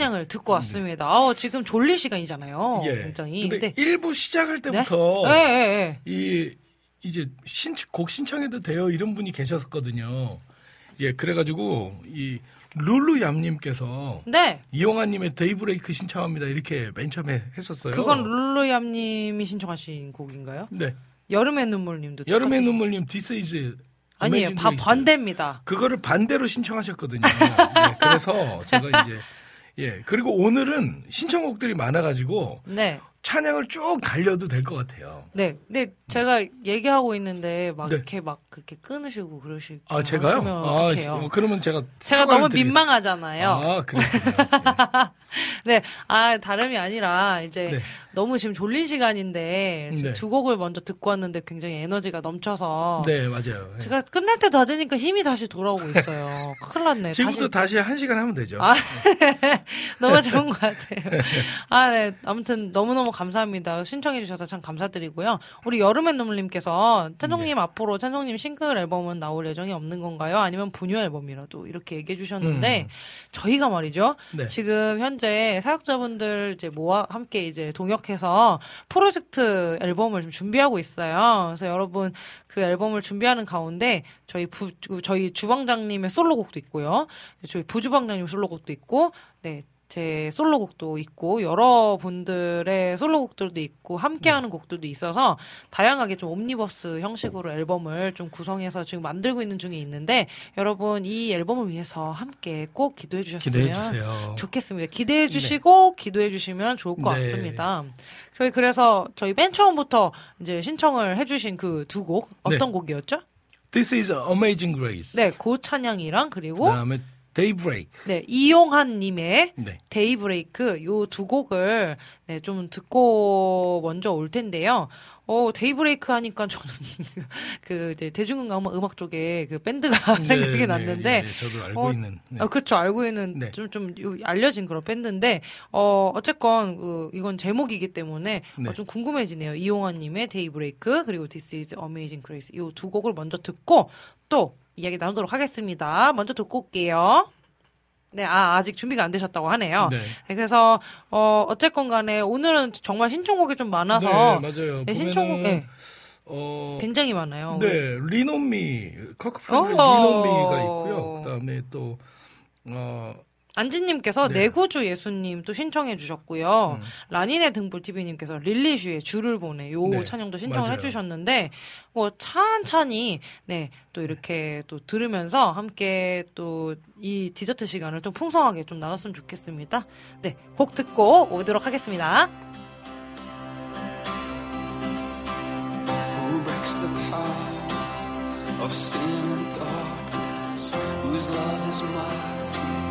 찬양을 듣고 왔습니다. 아, 지금 졸릴 시간이잖아요. 예. 굉장히. 근데 네. 일부 시작할 때부터 네, 예, 예, 이 이제 신, 곡 신청해도 돼요 이런 분이 계셨었거든요. 예, 그래가지고 이 룰루얌님께서 네. 이용아님의 Daybreak 신청합니다 이렇게 맨 처음에 했었어요. 그건 룰루얌님이 신청하신 곡인가요? 네. 여름의 눈물님도 여름의 똑같이- 눈물님 This is 아니에요. 바. 반대입니다. 그거를 반대로 신청하셨거든요. 네, 그래서 제가 이제 예 그리고 오늘은 신청곡들이 많아가지고 네. 찬양을 쭉 달려도 될 것 같아요. 네. 근데 제가 얘기하고 있는데 막 네. 이렇게 막 그렇게 끊으시고 그러시 아 제가요? 아? 어, 그러면 제가 제가 너무 드리겠습니다. 민망하잖아요. 아 그렇군요. (laughs) 네, 아 다름이 아니라 이제 네. 너무 지금 졸린 시간인데 지금 네. 두 곡을 먼저 듣고 왔는데 굉장히 에너지가 넘쳐서 네 맞아요. 예. 제가 끝날 때 다 되니까 힘이 다시 돌아오고 있어요. (laughs) 큰일 났네. 지금부터 다시 다시 한 시간 하면 되죠. 아, (laughs) 너무 좋은 것 같아요. 아, 네. 아무튼 너무 너무 감사합니다. 신청해 주셔서 참 감사드리고요. 우리 여름 의 눈물님께서 찬종님 네. 앞으로 찬종님 싱글 앨범은 나올 예정이 없는 건가요? 아니면 분유 앨범이라도 이렇게 얘기해 주셨는데 음. 저희가 말이죠. 네. 지금 현재 사역자분들 이제 모아 함께 이제 동역해서 프로젝트 앨범을 좀 준비하고 있어요. 그래서 여러분 그 앨범을 준비하는 가운데 저희 부 저희 주방장님의 솔로곡도 있고요. 저희 부주방장님 솔로곡도 있고 네. 제 솔로곡도 있고 여러분들의 솔로곡들도 있고 함께하는 곡들도 있어서 다양하게 좀 옴니버스 형식으로 앨범을 좀 구성해서 지금 만들고 있는 중에 있는데 여러분 이 앨범을 위해서 함께 꼭 기도해 주셨으면 기대해. 좋겠습니다. 기대해 주시고 기도해 주시면 좋을 것 네. 같습니다. 저희 그래서 저희 맨 처음부터 이제 신청을 해주신 그 두 곡 어떤 네. 곡이었죠? This is Amazing Grace. 네, 고 찬양이랑 그리고 그다음에 Daybreak. 네 이용한 님의 네. Daybreak 요 두 곡을 네, 좀 듣고 먼저 올 텐데요. 어 Daybreak 하니까 저는 (laughs) 그 이제 대중음악 음악 쪽에 그 밴드가 (laughs) 생각이 네, 났는데 네, 네, 저도 알고 어, 있는. 네. 어, 그쵸. 알고 있는 네. 좀, 좀 알려진 그런 밴드인데, 어, 어쨌건, 그, 이건 제목이기 때문에 네. 어, 좀 궁금해지네요. 이용환 님의 Daybreak, 그리고 This is Amazing Grace. 이두 곡을 먼저 듣고, 또 이야기 나누도록 하겠습니다. 먼저 듣고 올게요. 네, 아, 아직 준비가 안 되셨다고 하네요. 네. 네, 그래서, 어, 어쨌건 간에 오늘은 정말 신청곡이 좀 많아서, 네, 맞아요. 네, 신청곡, 네, 어, 굉장히 많아요. 네, Lean on Me, 커크프레의 어. Lean on Me가 있고요. 그 다음에 또 어, 안지님께서 네. 내구주 예수님 또 신청해 주셨고요. 음. 라니네 등불 TV님께서 릴리슈의 줄을 보내 요 네, 찬양도 신청을 맞아요. 해주셨는데 뭐 찬찬히 네 또 이렇게 또 들으면서 함께 또 이 디저트 시간을 좀 풍성하게 좀 나눴으면 좋겠습니다. 네 곡 듣고 오도록 하겠습니다. Who breaks the power of sin and darkness? Whose love is mighty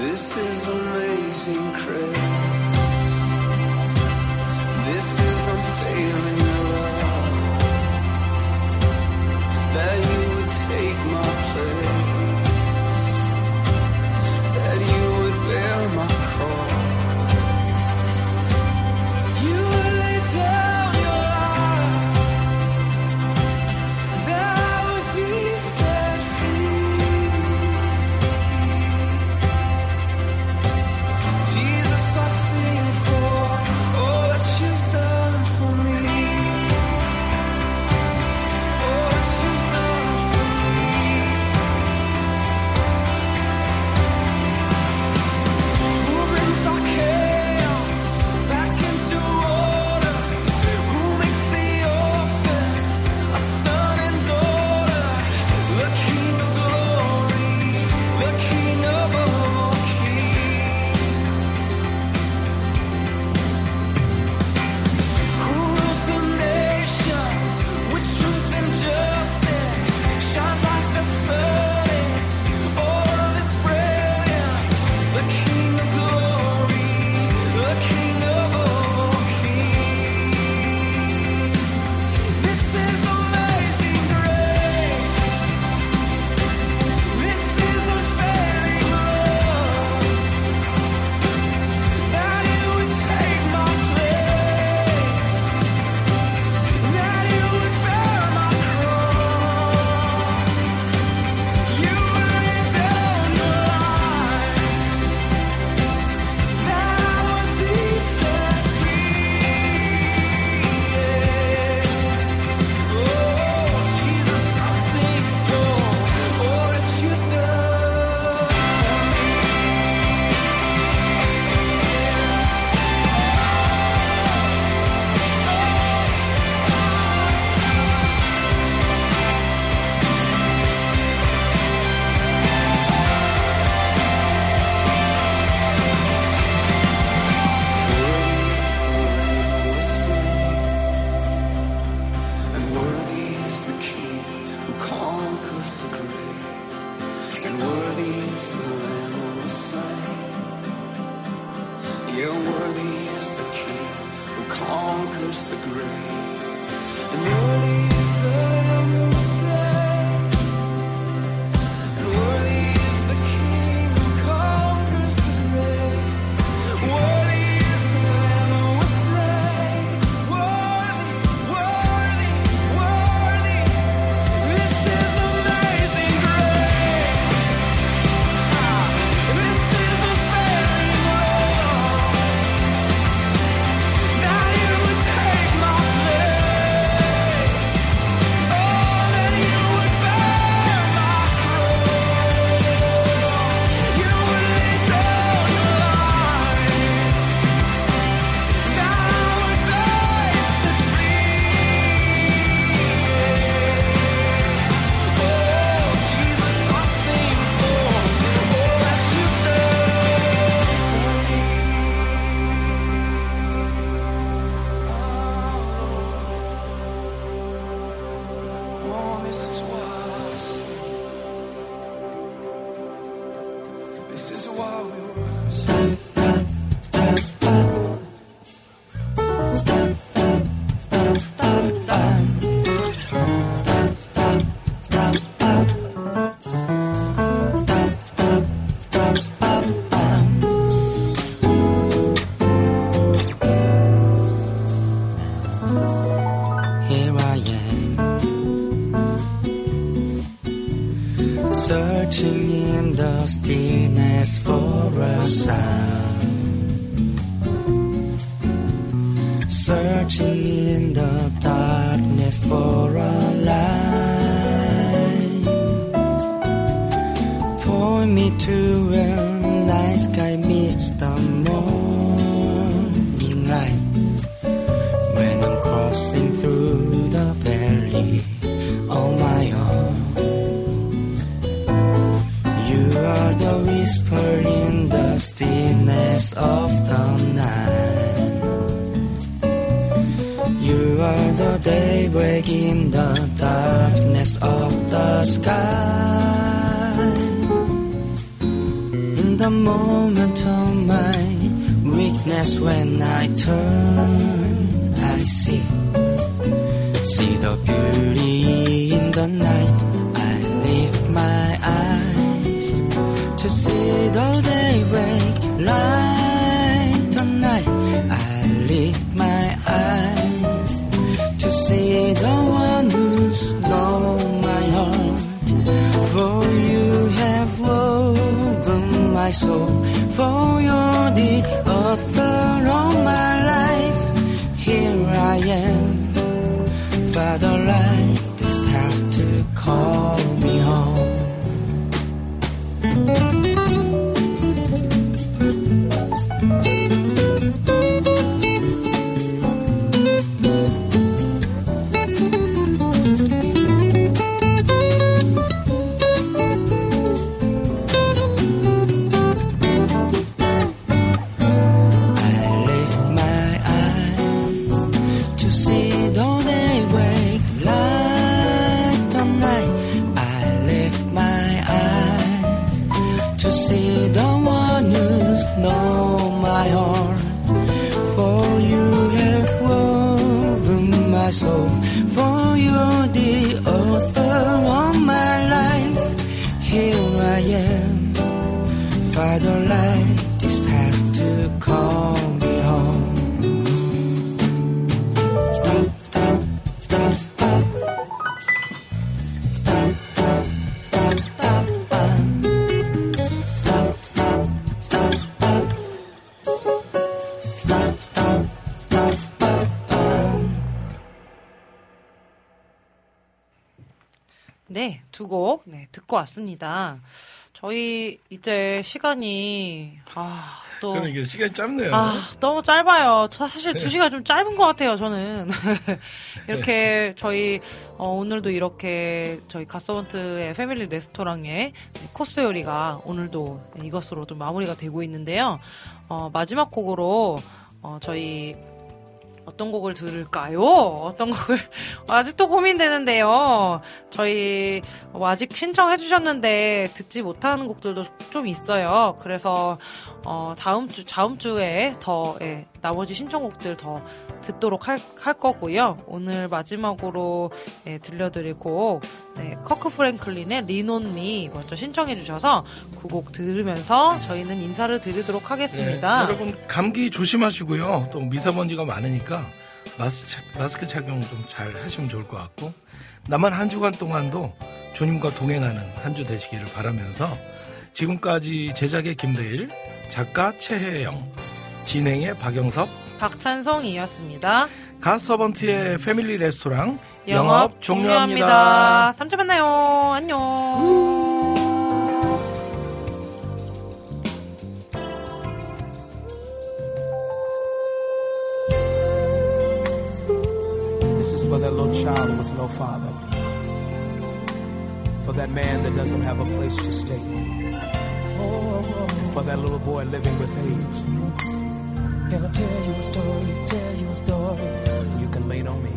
This is amazing grace. This is unfailing Yeah, worthy is the King who conquers the grave. To see the 두 곡, 네, 듣고 왔습니다. 저희 이제 시간이, 아, 또. 그럼 이게 시간이 짧네요. 아, 너무 짧아요. 저 사실 두 시간 좀 짧은 것 같아요, 저는. (laughs) 이렇게 저희, 어, 오늘도 이렇게 저희 가서번트의 패밀리 레스토랑의 코스 요리가 오늘도 이것으로 좀 마무리가 되고 있는데요. 어, 마지막 곡으로, 어, 저희 어떤 곡을 들을까요? 어떤 곡을 (laughs) 아직도 고민되는데요. 저희 뭐 아직 신청해 주셨는데 듣지 못하는 곡들도 좀 있어요. 그래서 어, 다음 주 다음 주에 더 예, 나머지 신청곡들 더 듣도록 할, 할 거고요. 오늘 마지막으로 예, 들려드릴 곡 네, 커크 프랭클린의 리논미 먼저 신청해 주셔서 그 곡 들으면서 저희는 인사를 드리도록 하겠습니다. 네, 여러분 감기 조심하시고요. 또 미세먼지가 많으니까 마스크, 차- 마스크 착용 좀 잘 하시면 좋을 것 같고 남은 한 주간 동안도 주님과 동행하는 한 주 되시기를 바라면서 지금까지 제작의 김대일, 작가 최혜영, 진행의 박영섭, 박찬성이었습니다. 가서번트의 패밀리 레스토랑 영업, 영업 종료합니다. 종료합니다. 다음 주에 만나요. 안녕. This is for that little child with no father. For that man that doesn't have a place to stay. And for that little boy living with AIDS. Can I tell you a story? Tell you a story. You can lean on me.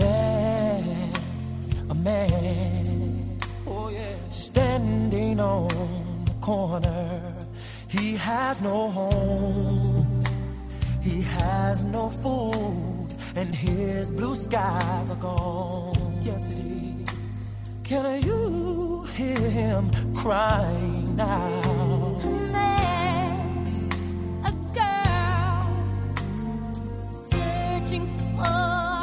There's a man. Oh, yeah. Standing on the corner. He has no home. He has no food. And his blue skies are gone. Yes, it is. Can you hear him crying now? 哦